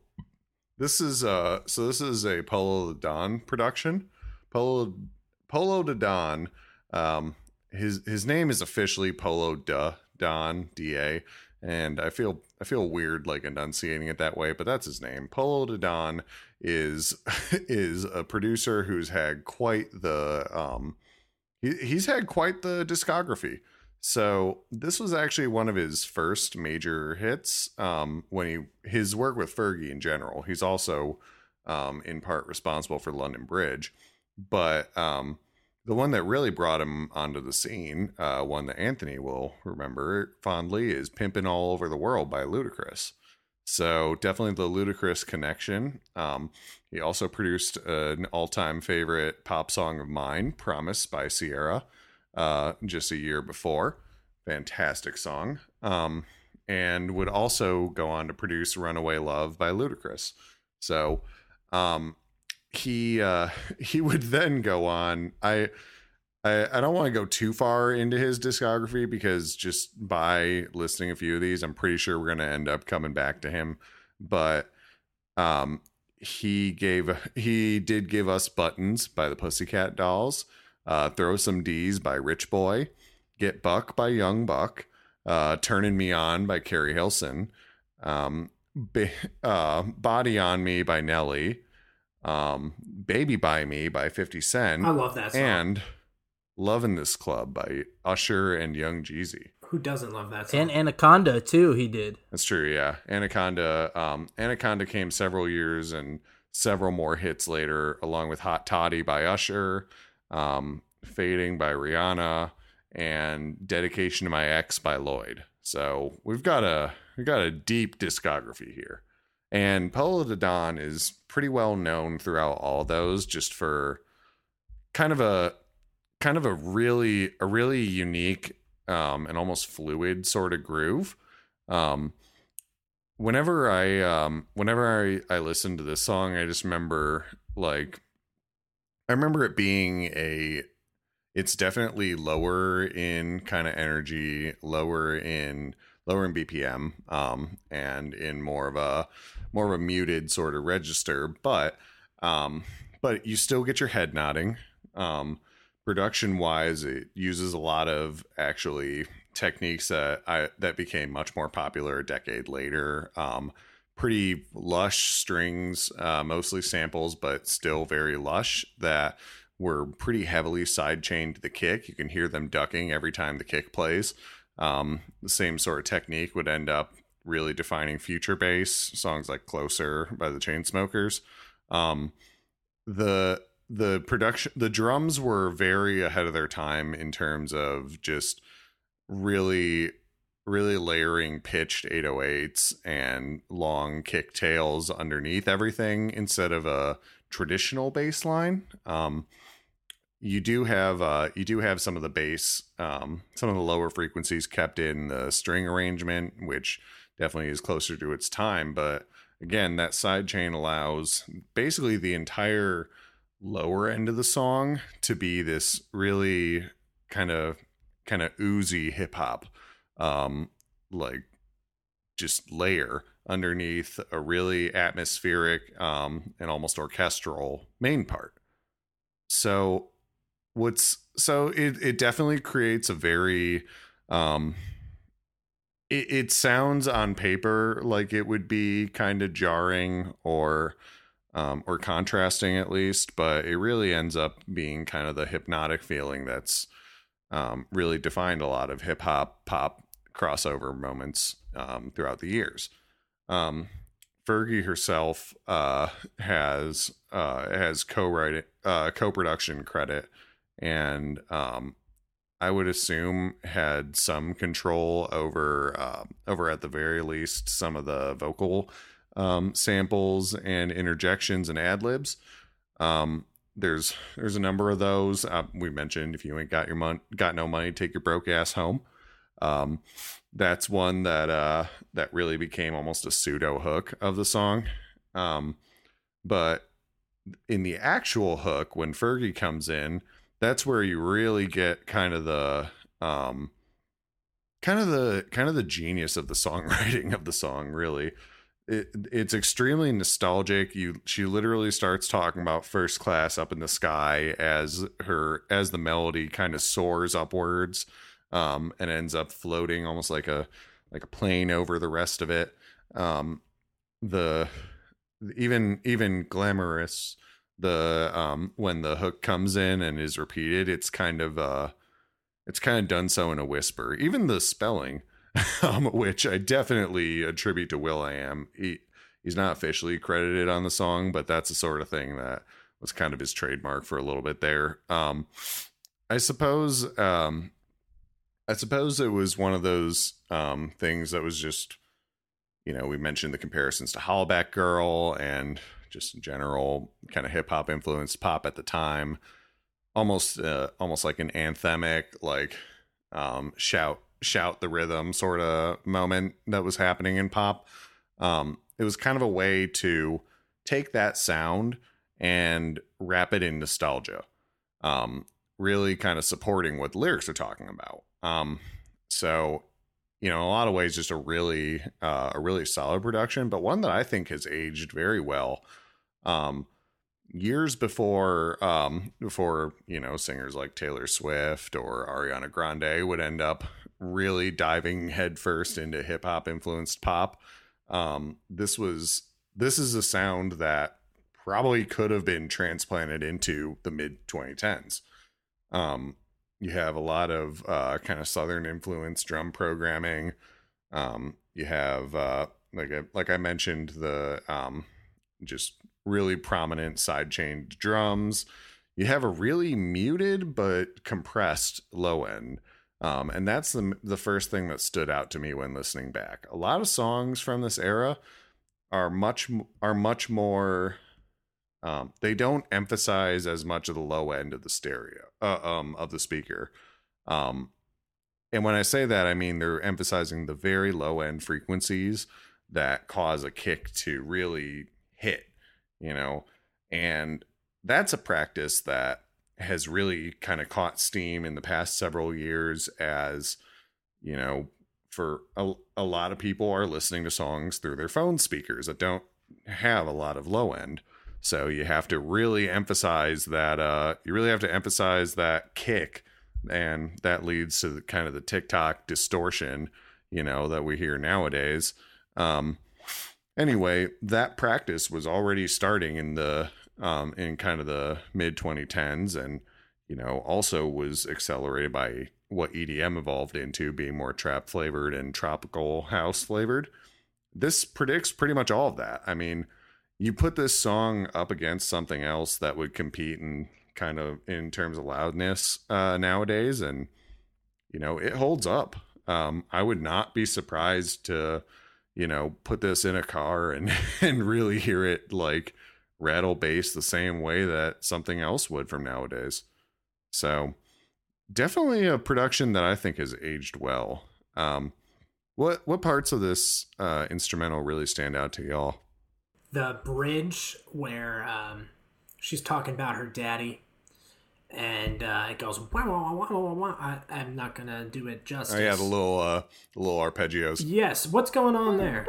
this is uh so this is a Polow da Don production. Polo Polow da Don um his his name is officially Polow da Don Da, and I feel I feel weird like enunciating it that way, but that's his name. Polow da Don is is a producer who's had quite the um he, he's had quite the discography. So this was actually one of his first major hits. Um, when he his work with Fergie in general, he's also um, in part responsible for London Bridge, but um, the one that really brought him onto the scene, uh, one that Anthony will remember fondly, is "Pimpin' All Over the World" by Ludacris. So definitely the Ludacris connection. Um, he also produced an all-time favorite pop song of mine, "Promise" by Ciara uh, just a year before. Fantastic song. Um, and would also go on to produce Runaway Love by Ludacris. So um, he uh, he would then go on. I I, I don't want to go too far into his discography because just by listing a few of these, I'm pretty sure we're going to end up coming back to him. But um, he gave he did give us Buttons by the Pussycat Dolls uh, Throw Some D's by Rich Boy, Get Buck by Young Buck, uh, Turning Me On by Keri Hilson, um, Ba- uh, Body on Me by Nelly, um, Baby by Me by 50 Cent. I love that song. And Love in This Club by Usher and Young Jeezy. Who doesn't love that song? And Anaconda too. He did. That's true. Yeah, Anaconda. Um, Anaconda came several years and several more hits later, along with Hot Tottie by Usher, um, Fading by Rihanna, and Dedication to My Ex by Lloyd. So we've got a we've got a deep discography here. And Polow da Don is pretty well known throughout all those just for kind of a kind of a really a really unique um, and almost fluid sort of groove. Um, whenever I um, whenever I, I listen to this song, I just remember like I remember it being a it's definitely lower in kind of energy, lower in lower in BPM, um, and in more of a more of a muted sort of register, but um, but you still get your head nodding. Um, production wise, it uses a lot of actually techniques that I that became much more popular a decade later. Um, pretty lush strings, uh, mostly samples, but still very lush. That were pretty heavily side chained to the kick. You can hear them ducking every time the kick plays. Um, the same sort of technique would end up really defining future bass songs like "Closer" by the Chainsmokers. Um, the the production, the drums were very ahead of their time in terms of just really really layering pitched 808s and long kick tails underneath everything instead of a traditional bass line. Um, you do have uh, you do have some of the bass, um, some of the lower frequencies kept in the string arrangement, which definitely is closer to its time. But again, that side chain allows basically the entire lower end of the song to be this really kind of kind of oozy hip hop, um, like just layer underneath a really atmospheric um, and almost orchestral main part. So what's so it it definitely creates a very um it, it sounds on paper like it would be kind of jarring or um or contrasting at least but it really ends up being kind of the hypnotic feeling that's um really defined a lot of hip hop pop crossover moments um throughout the years um Fergie herself uh has uh has co-writing uh co-production credit and um, I would assume had some control over uh, over at the very least some of the vocal um, samples and interjections and ad libs. Um, there's there's a number of those uh, we mentioned. If you ain't got your mon- got no money, take your broke ass home. Um, that's one that uh, that really became almost a pseudo hook of the song. Um, but in the actual hook, when Fergie comes in, that's where you really get kind of the um kind of the kind of the genius of the songwriting of the song really. It, it's extremely nostalgic. You she literally starts talking about first class up in the sky as her as the melody kind of soars upwards um and ends up floating almost like a like a plane over the rest of it. Um, the even even glamorous the um when the hook comes in and is repeated, it's kind of uh it's kind of done so in a whisper. Even the spelling, um, which I definitely attribute to will.i.am. He he's not officially credited on the song, but that's the sort of thing that was kind of his trademark for a little bit there. Um, I suppose um, I suppose it was one of those um, things that was just, you know, we mentioned the comparisons to Hollaback Girl and just in general kind of hip hop influenced pop at the time, almost uh, almost like an anthemic like um, shout shout the rhythm sort of moment that was happening in pop. Um, it was kind of a way to take that sound and wrap it in nostalgia. Um, really kind of supporting what lyrics are talking about. Um, so, you know, in a lot of ways, just a really, uh, a really solid production, but one that I think has aged very well. Um, years before, um, before you know, singers like Taylor Swift or Ariana Grande would end up really diving headfirst into hip hop influenced pop. Um, this was this is a sound that probably could have been transplanted into the mid 2010s. Um, you have a lot of uh, kind of southern influence drum programming. Um, you have uh, like I, like I mentioned the um, just really prominent side chained drums. You have a really muted but compressed low end. Um, and that's the the first thing that stood out to me when listening back. A lot of songs from this era are much are much more um, they don't emphasize as much of the low end of the stereo uh, um, of the speaker. Um, and when I say that, I mean they're emphasizing the very low end frequencies that cause a kick to really hit, you know, and that's a practice that has really kind of caught steam in the past several years as, you know, for a, a lot of people are listening to songs through their phone speakers that don't have a lot of low end. So you have to really emphasize that. Uh, you really have to emphasize that kick, and that leads to the, kind of the TikTok distortion, you know, that we hear nowadays. Um, anyway, that practice was already starting in the um, in kind of the mid 2010s, and you know, also was accelerated by what EDM evolved into, being more trap flavored and tropical house flavored. This predicts pretty much all of that. I mean you put this song up against something else that would compete in kind of in terms of loudness uh, nowadays, and you know it holds up. Um, I would not be surprised to, you know, put this in a car and and really hear it like rattle bass the same way that something else would from nowadays. So definitely a production that I think has aged well. Um, what what parts of this uh, instrumental really stand out to y'all? The bridge where um, she's talking about her daddy and uh, it goes wah, wah, wah, wah, wah, I, am not gonna do it justice. Oh yeah, the little uh, the little arpeggios. Yes, what's going on there?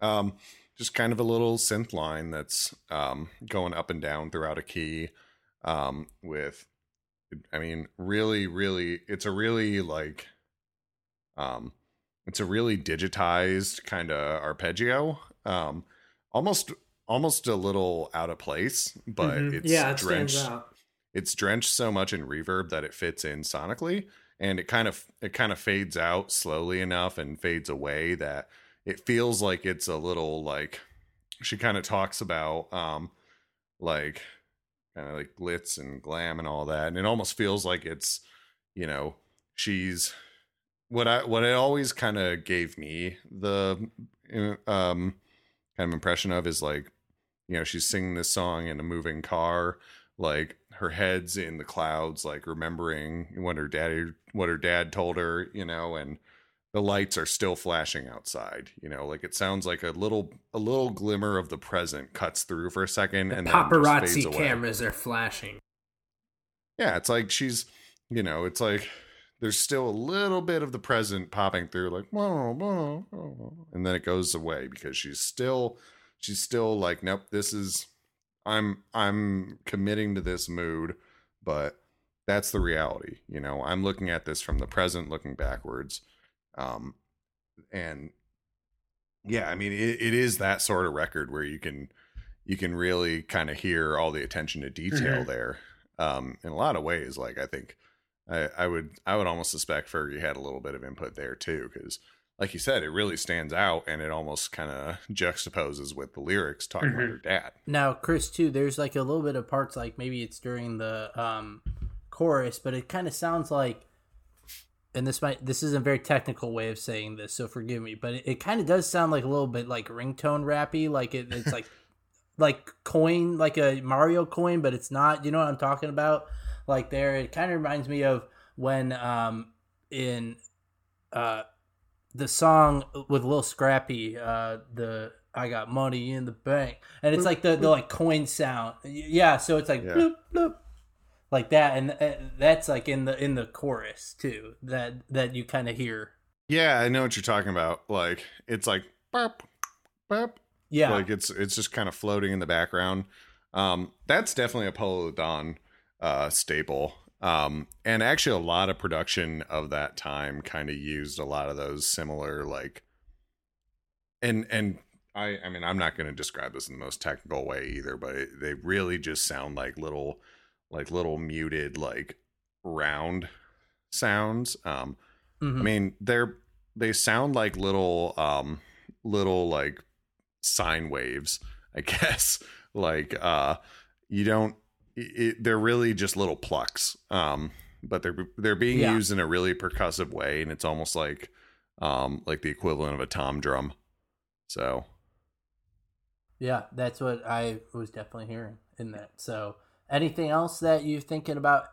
Um, just kind of a little synth line that's um going up and down throughout a key. Um, with, I mean, really, really, it's a really like, um, it's a really digitized kind of arpeggio. Um, almost almost a little out of place, but mm-hmm. it's yeah, it drenched. It's drenched so much in reverb that it fits in sonically, and it kind of it kind of fades out slowly enough and fades away that it feels like it's a little like she kind of talks about um like kind of like glitz and glam and all that, and it almost feels like it's you know she's what I what it always kind of gave me the um kind of impression of is like, you know, she's singing this song in a moving car, like her head's in the clouds, like remembering what her daddy, what her dad told her, you know, and the lights are still flashing outside. You know, like it sounds like a little, a little glimmer of the present cuts through for a second, the and paparazzi cameras are flashing. Yeah, it's like she's, you know, it's like there's still a little bit of the present popping through like whoa, whoa, whoa, and then it goes away because she's still she's still like nope this is i'm i'm committing to this mood but that's the reality you know i'm looking at this from the present looking backwards um and yeah, I mean, it, it is that sort of record where you can you can really kind of hear all the attention to detail mm-hmm. there. Um, in a lot of ways, like I think I, I would I would almost suspect Fergie had a little bit of input there too, because like you said, it really stands out and it almost kind of juxtaposes with the lyrics talking mm-hmm. about her dad. Now, Chris, too, there's like a little bit of parts like maybe it's during the um, chorus, but it kind of sounds like, and this might this is a very technical way of saying this, so forgive me, but it, it kind of does sound like a little bit like ringtone rappy, like it, it's like like coin, like a Mario coin, but it's not. You know what I'm talking about? Like there, it kind of reminds me of when um in uh the song with Lil Scrappy, uh, the I got money in the bank, and it's like the the like coin sound. Yeah, so it's like yeah. bloop, bloop, like that, and uh, that's like in the in the chorus too. That that you kind of hear. Yeah, I know what you're talking about. Like it's like burp, burp. Yeah, like it's it's just kind of floating in the background. Um, that's definitely a Polow Don uh, staple. Um, and actually, a lot of production of that time kind of used a lot of those similar like, and and I I mean I'm not going to describe this in the most technical way either, but it, they really just sound like little like little muted like round sounds. Um, mm-hmm. I mean they're they sound like little um little like sine waves, I guess. like uh, you don't it, they're really just little plucks. Um, but they're they're being yeah. used in a really percussive way, and it's almost like um like the equivalent of a tom drum. So yeah, that's what I was definitely hearing in that. So anything else that you're thinking about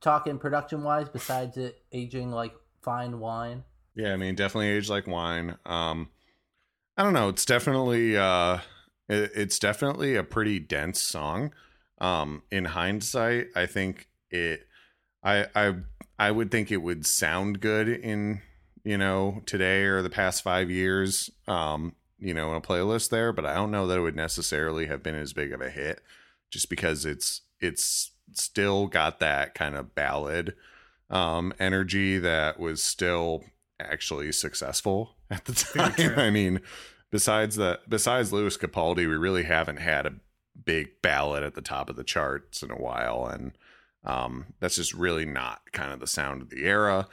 talking production wise besides it aging like fine wine? Yeah, I mean definitely aged like wine. Um I don't know, it's definitely uh it, it's definitely a pretty dense song. Um, in hindsight, I think it, I, I, I would think it would sound good in, you know, today or the past five years, um, you know, in a playlist there, but I don't know that it would necessarily have been as big of a hit just because it's, it's still got that kind of ballad, um, energy that was still actually successful at the time. I mean, besides that, besides Lewis Capaldi, we really haven't had a big ballad at the top of the charts in a while, and um, that's just really not kind of the sound of the era.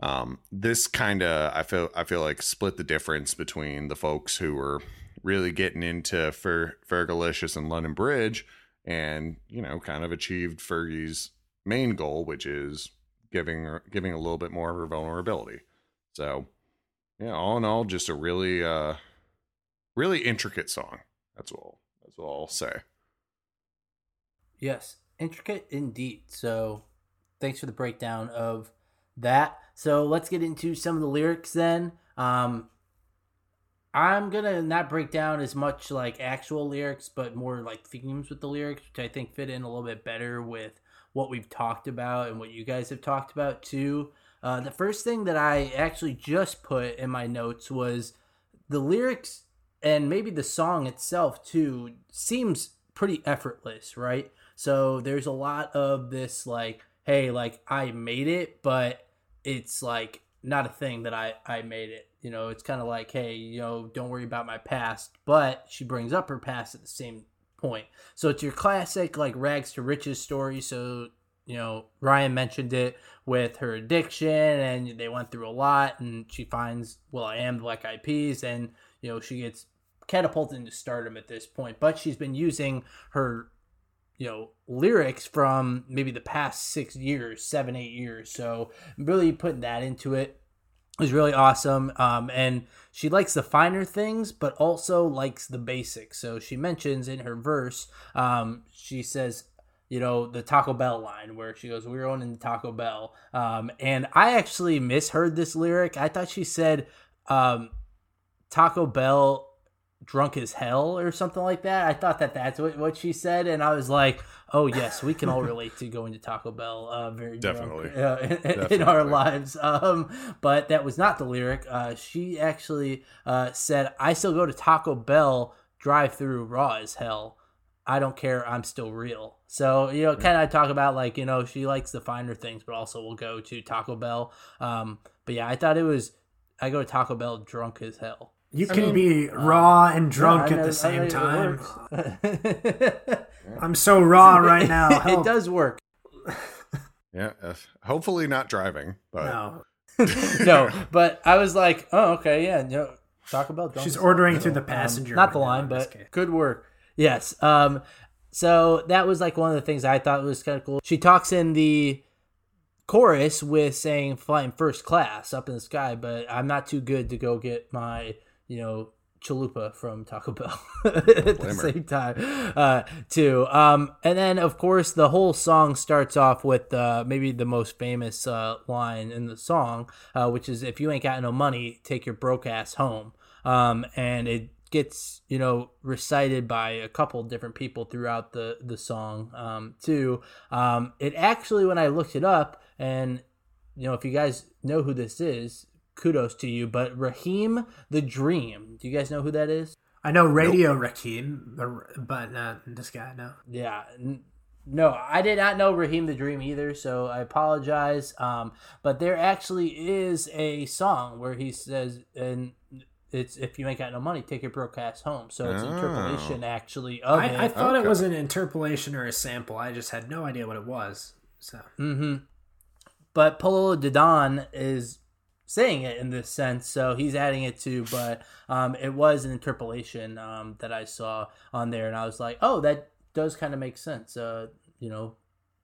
Um, this kind of I feel I feel like split the difference between the folks who were really getting into Fer- Fergalicious and London Bridge, and you know, kind of achieved Fergie's main goal, which is giving giving a little bit more of her vulnerability. So, yeah, all in all, just a really uh, really intricate song. That's all. All I'll say. Yes, intricate indeed. So, thanks for the breakdown of that. So, let's get into some of the lyrics then. Um, I'm gonna not break down as much like actual lyrics, but more like themes with the lyrics, which I think fit in a little bit better with what we've talked about and what you guys have talked about too. Uh, the first thing that I actually just put in my notes was the lyrics and maybe the song itself too seems pretty effortless, right? So there's a lot of this like, hey, like I made it, but it's like not a thing that I I made it. You know, it's kind of like, hey, you know, don't worry about my past, but she brings up her past at the same point. So it's your classic like rags to riches story. So you know, Ryan mentioned it with her addiction, and they went through a lot, and she finds will.i.am the Black Eyed Peas, and you know, she gets catapulted into stardom at this point. But she's been using her, you know, lyrics from maybe the past six years, seven, eight years. So really putting that into it was really awesome. Um, and she likes the finer things, but also likes the basics. So she mentions in her verse, um, she says, you know, the Taco Bell line where she goes, We are owning the Taco Bell. Um, and I actually misheard this lyric. I thought she said, um, Taco Bell drunk as hell or something like that. I thought that that's what, what she said, and I was like, oh yes, we can all relate to going to Taco Bell uh, very definitely, drunk, uh, in, definitely. in, our lives. Um, but that was not the lyric. Uh, she actually uh, said, "I still go to Taco Bell drive through raw as hell. I don't care. I'm still real." So you know, kind of talk about like you know she likes the finer things, but also will go to Taco Bell. Um, but yeah, I thought it was I go to Taco Bell drunk as hell. You I can mean, be raw and drunk yeah, at the same time. I'm so raw right now. it does work. Yeah, uh, hopefully not driving, but no. no, but I was like, oh, okay, yeah, no, Taco Bell. She's ordering through the um, passenger, um, not the line, but good work. Yes. Um. So that was like one of the things I thought was kind of cool. She talks in the chorus with saying flying first class up in the sky, but I'm not too good to go get my, you know, chalupa from Taco Bell at the same time, uh, too. Um, and then, of course, the whole song starts off with uh, maybe the most famous uh, line in the song, uh, which is "If you ain't got no money, take your broke ass home." Um, and it gets you know recited by a couple different people throughout the the song um, too. Um, it actually, when I looked it up, and you know, if you guys know who this is, kudos to you. But Raheem the Dream, do you guys know who that is? I know Radio nope. Raheem, but not this guy. No. Yeah. No, I did not know Raheem the Dream either, so I apologize. Um, but there actually is a song where he says, and it's if you ain't got no money, take your broke ass home. So it's oh. interpolation actually of I, it. I thought okay. it was an interpolation or a sample. I just had no idea what it was. So. Mm-hmm. But Polow da Don is saying it in this sense, so he's adding it too. But um, it was an interpolation um, that I saw on there, and I was like, oh, that does kind of make sense. Uh, you know,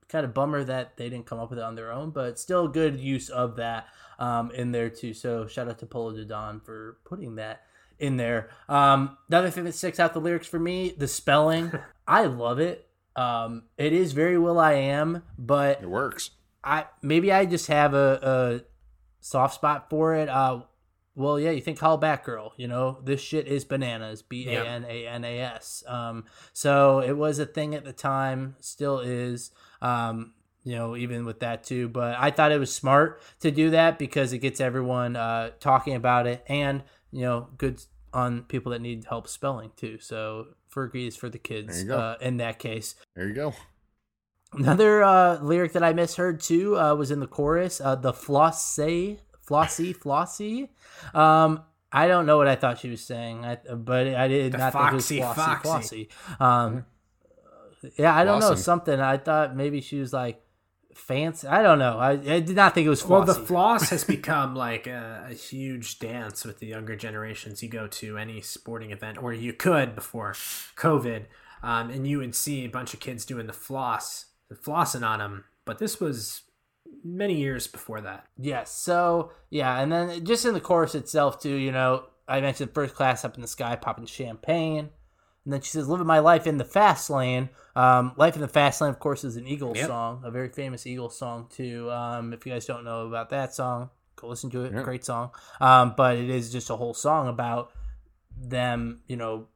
kind of bummer that they didn't come up with it on their own, but still good use of that um, in there too. So shout out to Polow da Don for putting that in there. Um, the other thing that sticks out the lyrics for me, the spelling, I love it. Um, it is very will.i.am, but it works. I maybe I just have a, a soft spot for it. Uh, well, yeah, you think Hollaback Girl, you know, this shit is bananas, B A N A N A S. Um, so it was a thing at the time, still is. Um, you know, even with that too. But I thought it was smart to do that because it gets everyone uh, talking about it, and you know, good on people that need help spelling too. So Fergie is for the kids uh, in that case. There you go. Another uh, lyric that I misheard too uh, was in the chorus. Uh, the flossy, flossy, flossy. Um, I don't know what I thought she was saying, I, but I did the not foxy, think it was flossy, foxy. flossy. Um, yeah, I don't know something. I thought maybe she was like fancy. I don't know. I, I did not think it was flossy. Well, the floss has become like a, a, huge dance with the younger generations. You go to any sporting event, or you could before COVID, um, and you would see a bunch of kids doing the floss flossing on him, but this was many years before that. Yes. So yeah, and then just in the chorus itself too, you know, I mentioned first class up in the sky, popping champagne. And then she says, "Living my life in the fast lane." Um, "Life in the Fast Lane," of course, is an Eagles yep. song, a very famous Eagles song too. Um, if you guys don't know about that song, go listen to it. Yep. Great song. Um, but it is just a whole song about them, you know,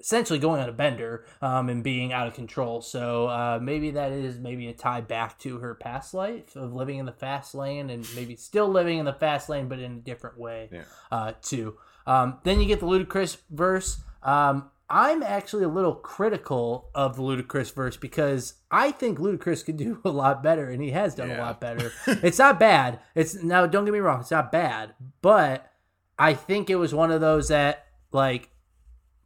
essentially going on a bender um, and being out of control. So uh, maybe that is maybe a tie back to her past life of living in the fast lane and maybe still living in the fast lane, but in a different way yeah. uh, too. Um, then you get the Ludacris verse. Um, I'm actually a little critical of the Ludacris verse because I think Ludacris could do a lot better, and he has done yeah. a lot better. it's not bad. It's now don't get me wrong, it's not bad, but I think it was one of those that like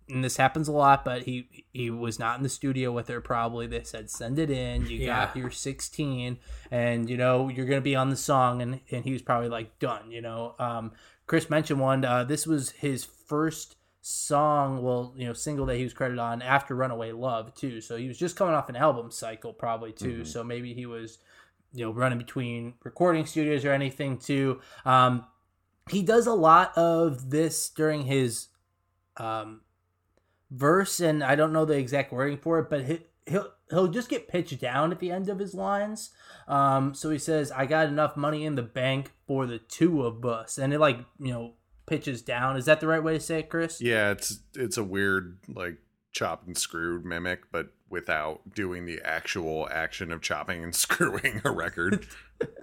and this happens a lot, but he he was not in the studio with her. Probably they said send it in. You yeah. got your 16, and you know you're gonna be on the song, and and he was probably like done. You know, um, Chris mentioned one. Uh, this was his first song, well, you know, single that he was credited on after Runaway Love too. So he was just coming off an album cycle probably too. Mm-hmm. So maybe he was you know running between recording studios or anything too. Um, he does a lot of this during his um verse, and I don't know the exact wording for it, but he, he'll he'll just get pitched down at the end of his lines. Um, so he says, "I got enough money in the bank for the two of us," and it like you know pitches down. Is that the right way to say it, Chris? Yeah, it's it's a weird like chopped and screwed mimic, but without doing the actual action of chopping and screwing a record.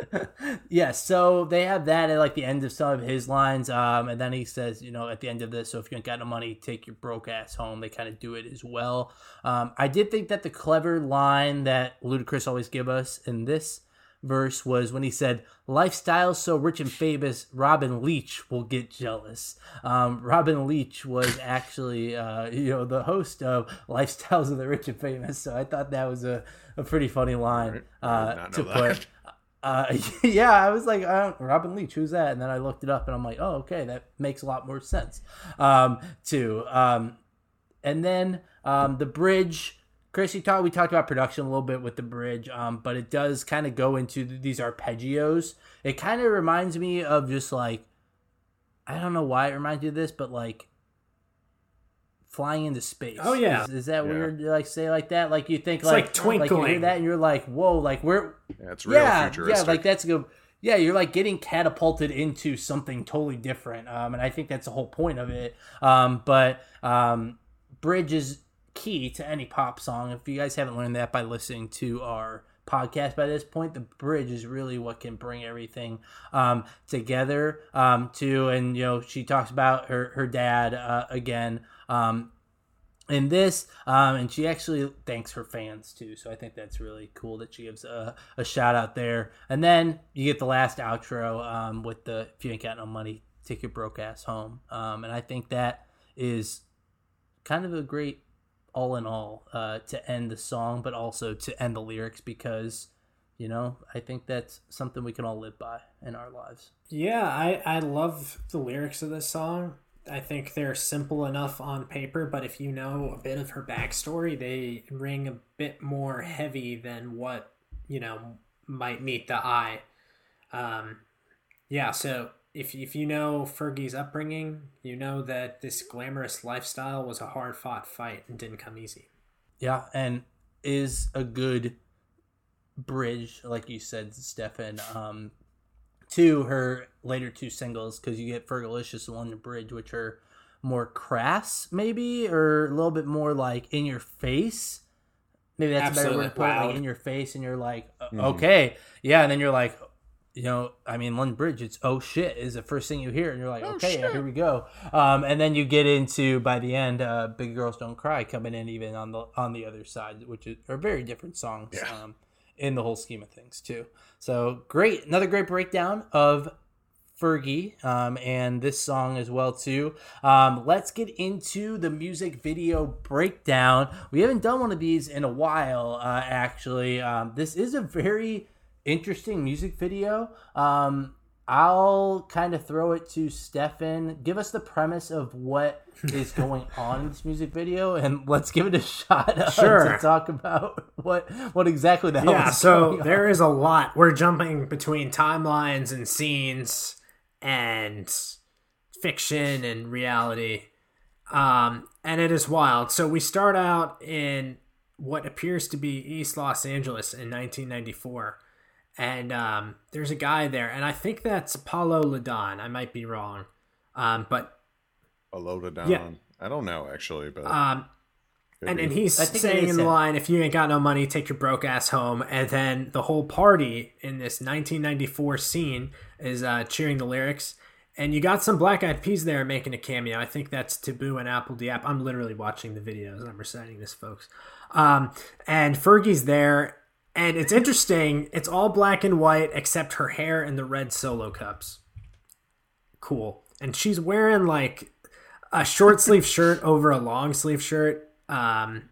yes, so they have that at like the end of some of his lines, um, and then he says, you know, at the end of this, so if you ain't got no money, take your broke ass home. They kind of do it as well. Um, I did think that the clever line that Ludacris always give us in this verse was when he said, "Lifestyle so rich and famous, Robin Leach will get jealous." Um, Robin Leach was actually, uh, you know, the host of Lifestyles of the Rich and Famous, so I thought that was a, a pretty funny line uh, to that. put. Uh, yeah, I was like, Robin Leach, who's that? And then I looked it up, and I'm like, oh, okay, that makes a lot more sense, um, too. Um, and then um, the bridge Chris, you talked. We talked about production a little bit with the bridge, um, but it does kind of go into these arpeggios. It kind of reminds me of just like, I don't know why it reminds you of this, but like flying into space. Oh yeah, is, is that yeah. weird? To, like say like that? Like you think it's like, like twinkling. Like you hear that and you're like, whoa, like we're yeah, it's real yeah, futuristic. Yeah, like that's good. Yeah, you're like getting catapulted into something totally different, um, and I think that's the whole point of it. Um, but um, Bridge is key to any pop song. If you guys haven't learned that by listening to our podcast by this point, the bridge is really what can bring everything um, together. Um, too, and you know, she talks about her her dad uh, again. Um, in this, um, and she actually thanks her fans too. So I think that's really cool that she gives a, a shout out there. And then you get the last outro um, with the "If you ain't got no money, take your broke ass home." Um, and I think that is kind of a great all in all uh, to end the song, but also to end the lyrics because you know I think that's something we can all live by in our lives. Yeah, I I love the lyrics of this song. I think they're simple enough on paper, but if you know a bit of her backstory, they ring a bit more heavy than what you know might meet the eye. Um, yeah, so if if you know Fergie's upbringing, you know that this glamorous lifestyle was a hard fought fight and didn't come easy. Yeah, and is a good bridge, like you said, Stefan, um, to her later two singles because you get Fergalicious and London Bridge, which are more crass, maybe, or a little bit more like in your face. Maybe that's Absolutely. a better word to put it, like in your face, and you're like, mm-hmm. okay, yeah, and then you're like, you know, I mean, London Bridge, it's oh shit is the first thing you hear, and you're like, oh, okay, yeah, here we go. Um, and then you get into by the end, uh, Big Girls Don't Cry coming in even on the on the other side, which is, are very different songs yeah. um, in the whole scheme of things too. So great, another great breakdown of Fergie um, and this song as well too. Um, let's get into the music video breakdown. We haven't done one of these in a while, uh, actually. Um, this is a very interesting music video. Um, I'll kind of throw it to Stefan. Give us the premise of what is going on in this music video, and let's give it a shot uh, sure. to talk about what what exactly the hell. Yeah, so there is a lot. We're jumping between timelines and scenes and fiction and reality, um, and it is wild. So we start out in what appears to be East Los Angeles in 1994 and um, there's a guy there, and I think that's Polow da Don. I might be wrong, um, but Polow da Don. Yeah. I don't know actually, but um, and and he's saying in the line, "If you ain't got no money, take your broke ass home." And then the whole party in this 1994 scene is uh, cheering the lyrics. And you got some Black Eyed Peas there making a cameo. I think that's Taboo and apl.de.ap. I'm literally watching the videos. I'm reciting this, folks. Um, and Fergie's there, and it's interesting. It's all black and white except her hair and the red solo cups. Cool. And she's wearing like a short sleeve shirt over a long sleeve shirt. Um,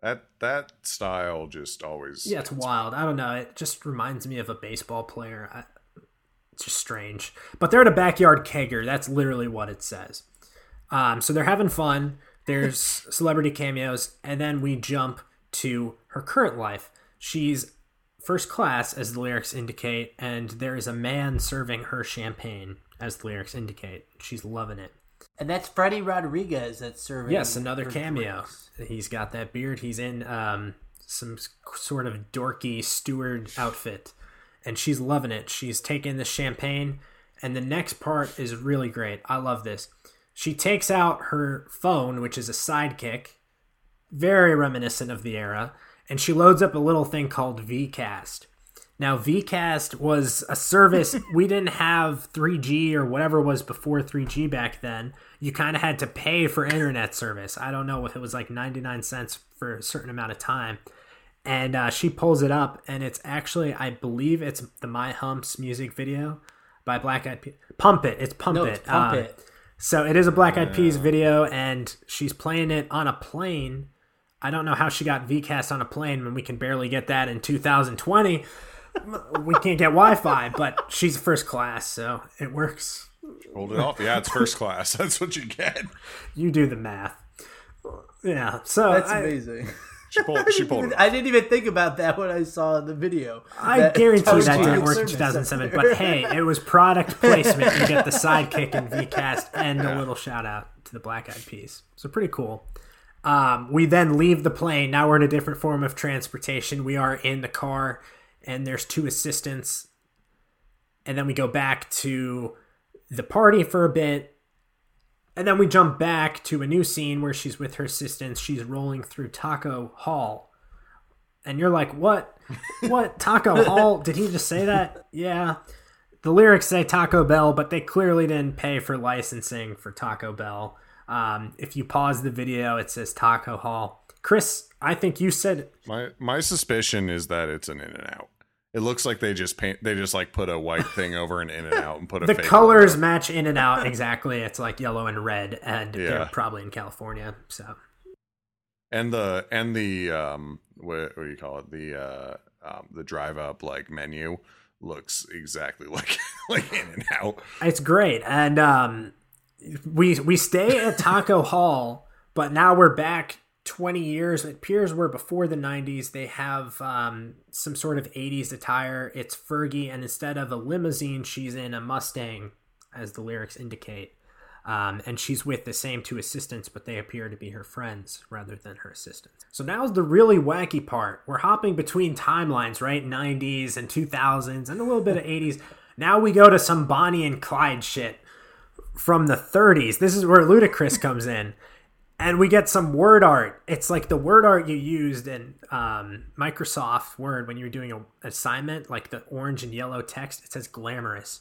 that that style just always yeah, it's wild. I don't know. It just reminds me of a baseball player. I, it's just strange. But they're at a backyard kegger. That's literally what it says. Um, so they're having fun. There's celebrity cameos, and then we jump to her current life. She's first class, as the lyrics indicate, and there is a man serving her champagne, as the lyrics indicate. She's loving it. And that's Freddy Rodriguez that's serving. Yes, another cameo. Drinks. He's got that beard. He's in um, some sort of dorky steward outfit, and she's loving it. She's taking the champagne, and the next part is really great. I love this. She takes out her phone, which is a sidekick, very reminiscent of the era and she loads up a little thing called VCast. Now, VCast was a service we didn't have 3G or whatever was before 3G back then. You kind of had to pay for internet service. I don't know if it was like 99 cents for a certain amount of time. and uh, she pulls it up, and it's actually, I believe, it's the My Humps music video by Black Eyed Peas. Pump it, it's Pump No, It. it's Pump Uh, It. So it is a Black Eyed Peas video, and she's playing it on a plane. I don't know how she got VCast on a plane when we can barely get that in 2020. we can't get Wi-Fi, but she's first class, so it works. Hold it off. Yeah, it's first class. That's what you get. You do the math. Yeah, so That's I, amazing. She pulled. She pulled. it off. I didn't even think about that when I saw the video. I That guarantee toast that didn't work in 2007. But hey, it was product placement. You get the sidekick in VCast and a little shout out to the Black Eyed Peas. So pretty cool. Um, we then leave the plane. Now we're in a different form of transportation. We are in the car, and there's two assistants. And then we go back to the party for a bit. And then we jump back to a new scene where she's with her assistants. She's rolling through Taco Hall. And you're like, what? What? Taco Hall? Did he just say that? Yeah. The lyrics say Taco Bell, but they clearly didn't pay for licensing for Taco Bell. Um, if you pause the video, it says Taco Hall. Chris, I think you said My my suspicion is that it's an In and Out. It looks like they just paint. They just like put a white thing over an In and Out and put a the colors match in and out exactly. It's like yellow and red, and Yeah. they're probably in California. So and the and the um what, what do you call it the uh um the drive up like menu looks exactly like like In and Out. It's great, and um, we we stay at Taco Hall, but now we're back twenty years. It appears we're before the '90s. They have um, some sort of '80s attire. It's Fergie, and instead of a limousine, she's in a Mustang, as the lyrics indicate. Um, and she's with the same two assistants, but they appear to be her friends rather than her assistants. So now's the really wacky part. We're hopping between timelines, right? 90s and 2000s and a little bit of 80s. Now we go to some Bonnie and Clyde shit from the 30s. This is where Ludacris comes in. And we get some word art. It's like the word art you used in um, Microsoft Word when you're doing an assignment, like the orange and yellow text. It says glamorous.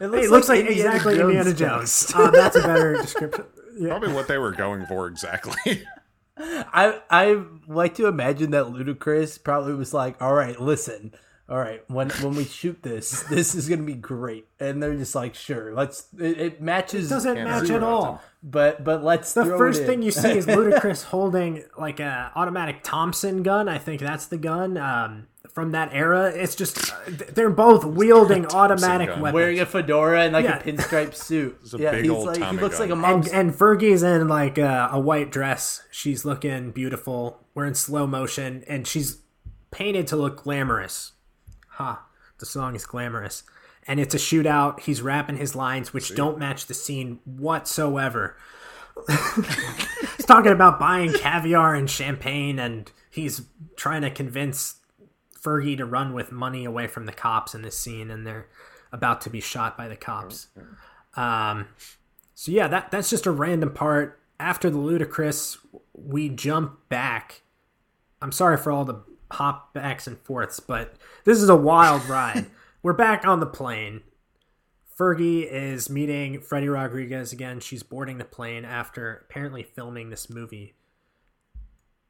It Hey, it looks like, Indiana exactly Jones Indiana text. Jones. Uh, that's a better description. Yeah. Probably what they were going for exactly. I I like to imagine that Ludacris probably was like, "All right, listen, all right, when when we shoot this, this is gonna be great," and they're just like, "Sure, let's." It, it matches. It doesn't Can't match at all. but but let's. The throw first it thing you see is Ludacris holding like a automatic Thompson gun. I think that's the gun um, from that era. It's just uh, they're both wielding automatic gun. weapons. wearing a fedora and like Yeah. a pinstripe suit. a yeah, big he's old like he Tommy looks like a gun. and, and Fergie's in like a, a white dress. She's looking beautiful. We're in slow motion, and she's painted to look glamorous. Ha! The song is glamorous, and it's a shootout. He's rapping his lines, which don't match the scene whatsoever. he's talking about buying caviar and champagne, and he's trying to convince Fergie to run with money away from the cops in this scene, and they're about to be shot by the cops. Um, so yeah, that that's just a random part. After the Ludacris, we jump back. I'm sorry for all the hop backs and forths, but this is a wild ride. We're back on the plane. Fergie is meeting Freddy Rodriguez again. She's boarding the plane after apparently filming this movie.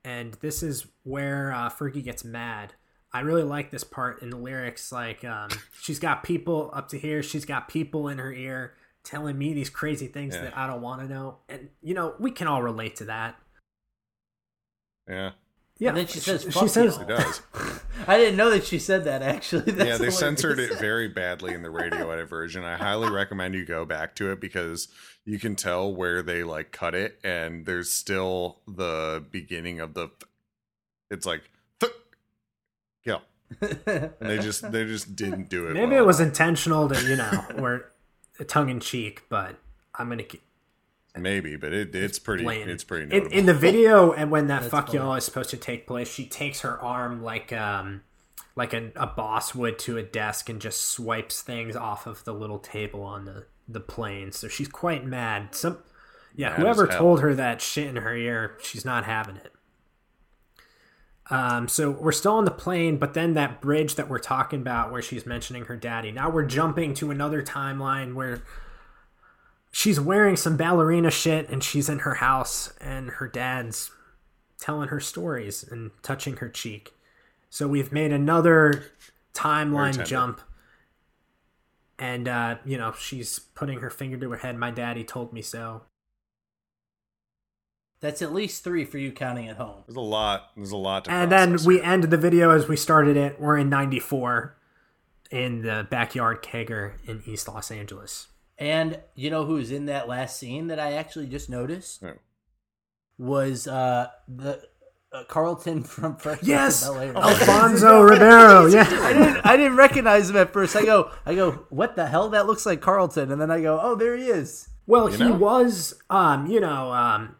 And this is where uh, Fergie gets mad. I really like this part in the lyrics. Like, um, she's got people up to here, she's got people in her ear telling me these crazy things Yeah. that I don't want to know. And, you know, we can all relate to that. Yeah, Yeah. And then she says, she "Fuck says, y'all." it does. I didn't know that she said that actually. That's yeah, they hilarious. censored it very badly in the radio edit version. I highly recommend you go back to it because you can tell where they like cut it, and there's still the beginning of the. It's like, yeah, and they just they just didn't do it. maybe well. it was intentional to, you know, or tongue in cheek, but I'm going to keep. Maybe, but it it's pretty blatant. it's pretty in, in the video and when that That's fuck funny. y'all is supposed to take place she takes her arm like um like a, a boss would to a desk and just swipes things off of the little table on the the plane so she's quite mad some yeah Mad whoever told her that shit in her ear she's not having it um, so we're still on the plane, but then that bridge that we're talking about where she's mentioning her daddy. Now we're jumping to another timeline where she's wearing some ballerina shit and she's in her house and her dad's telling her stories and touching her cheek. So we've made another timeline jump. And, uh, you know, she's putting her finger to her head. My daddy told me so. That's at least three for you counting at home. There's a lot. There's a lot. and then we end the video as we started it. We're in '94 in the backyard kegger in East Los Angeles. And you know who's in that last scene that I actually just noticed was uh, the uh, Carlton from Fresh yes, Alfonso Ribeiro. Yeah, I didn't I didn't recognize him at first. I go I go what the hell that looks like Carlton, and then I go oh there he is. Well, you he know? was um you know um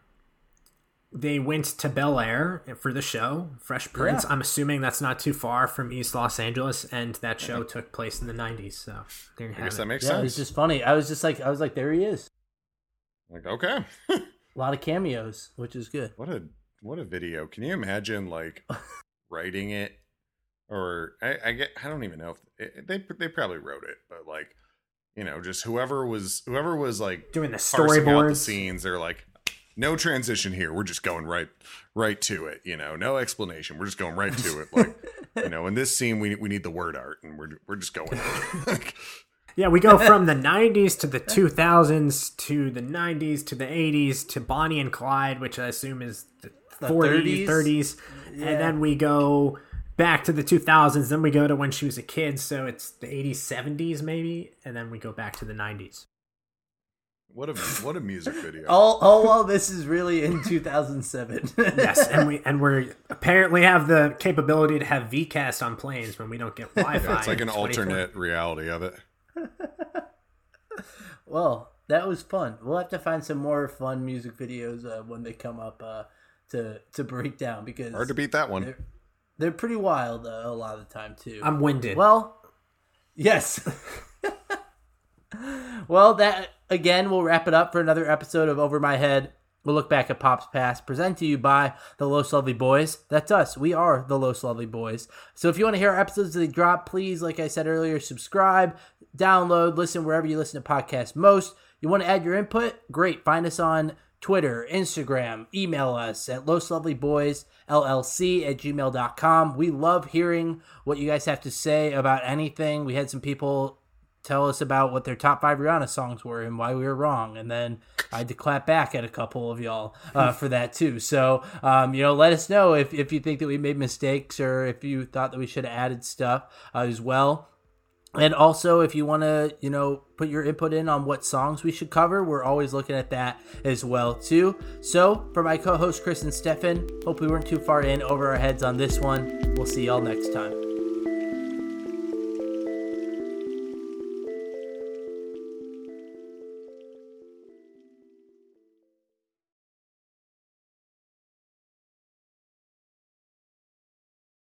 they went to Bel Air for the show, Fresh Prince. Yeah. I'm assuming that's not too far from East Los Angeles, and that show yeah. took place in the '90s. So there you I guess it. that makes yeah, sense. It's just funny. I was just like, I was like, there he is. Like okay, a lot of cameos, which is good. What a what a video! Can you imagine like writing it, or I, I get I don't even know if it, they they probably wrote it, but like you know, just whoever was whoever was like doing the storyboards, the scenes. They're like, no transition here. We're just going right right to it. You know, no explanation. We're just going right to it. Like, you know, in this scene, we we need the word art, and we're we're just going. yeah, we go from the '90s to the 2000s to the '90s to the '80s to Bonnie and Clyde, which I assume is the, the 40s, 30s, 30s. Yeah. and then we go back to the 2000s. Then we go to when she was a kid, so it's the 80s, 70s maybe, and then we go back to the 90s. What a what a music video! all all while this is really in 2007. yes, and we and we apparently have the capability to have VCast on planes when we don't get Wi-Fi. Yeah, it's like an alternate reality of it. well, that was fun. We'll have to find some more fun music videos uh, when they come up uh, to to break down because hard to beat that one. They're, they're pretty wild uh, a lot of the time too. I'm winded. Well, yes. well, that again, we'll wrap it up for another episode of Over My Head. We'll look back at Pop's Past, presented to you by the Los Lovely Boys. That's us. We are the Los Lovely Boys. So if you want to hear our episodes as they drop, please, like I said earlier, subscribe, download, listen wherever you listen to podcasts most. You want to add your input? Great. Find us on Twitter, Instagram, email us at LosLovelyBoysLLC at gmail.com. We love hearing what you guys have to say about anything. We had some people tell us about what their top five Rihanna songs were and why we were wrong. And then I had to clap back at a couple of y'all uh, for that too. So, um, you know, let us know if, if you think that we made mistakes or if you thought that we should have added stuff uh, as well. And also, if you want to, you know, put your input in on what songs we should cover, we're always looking at that as well too. So, for my co-host Chris and Stefan, hope we weren't too far in over our heads on this one. We'll see y'all next time.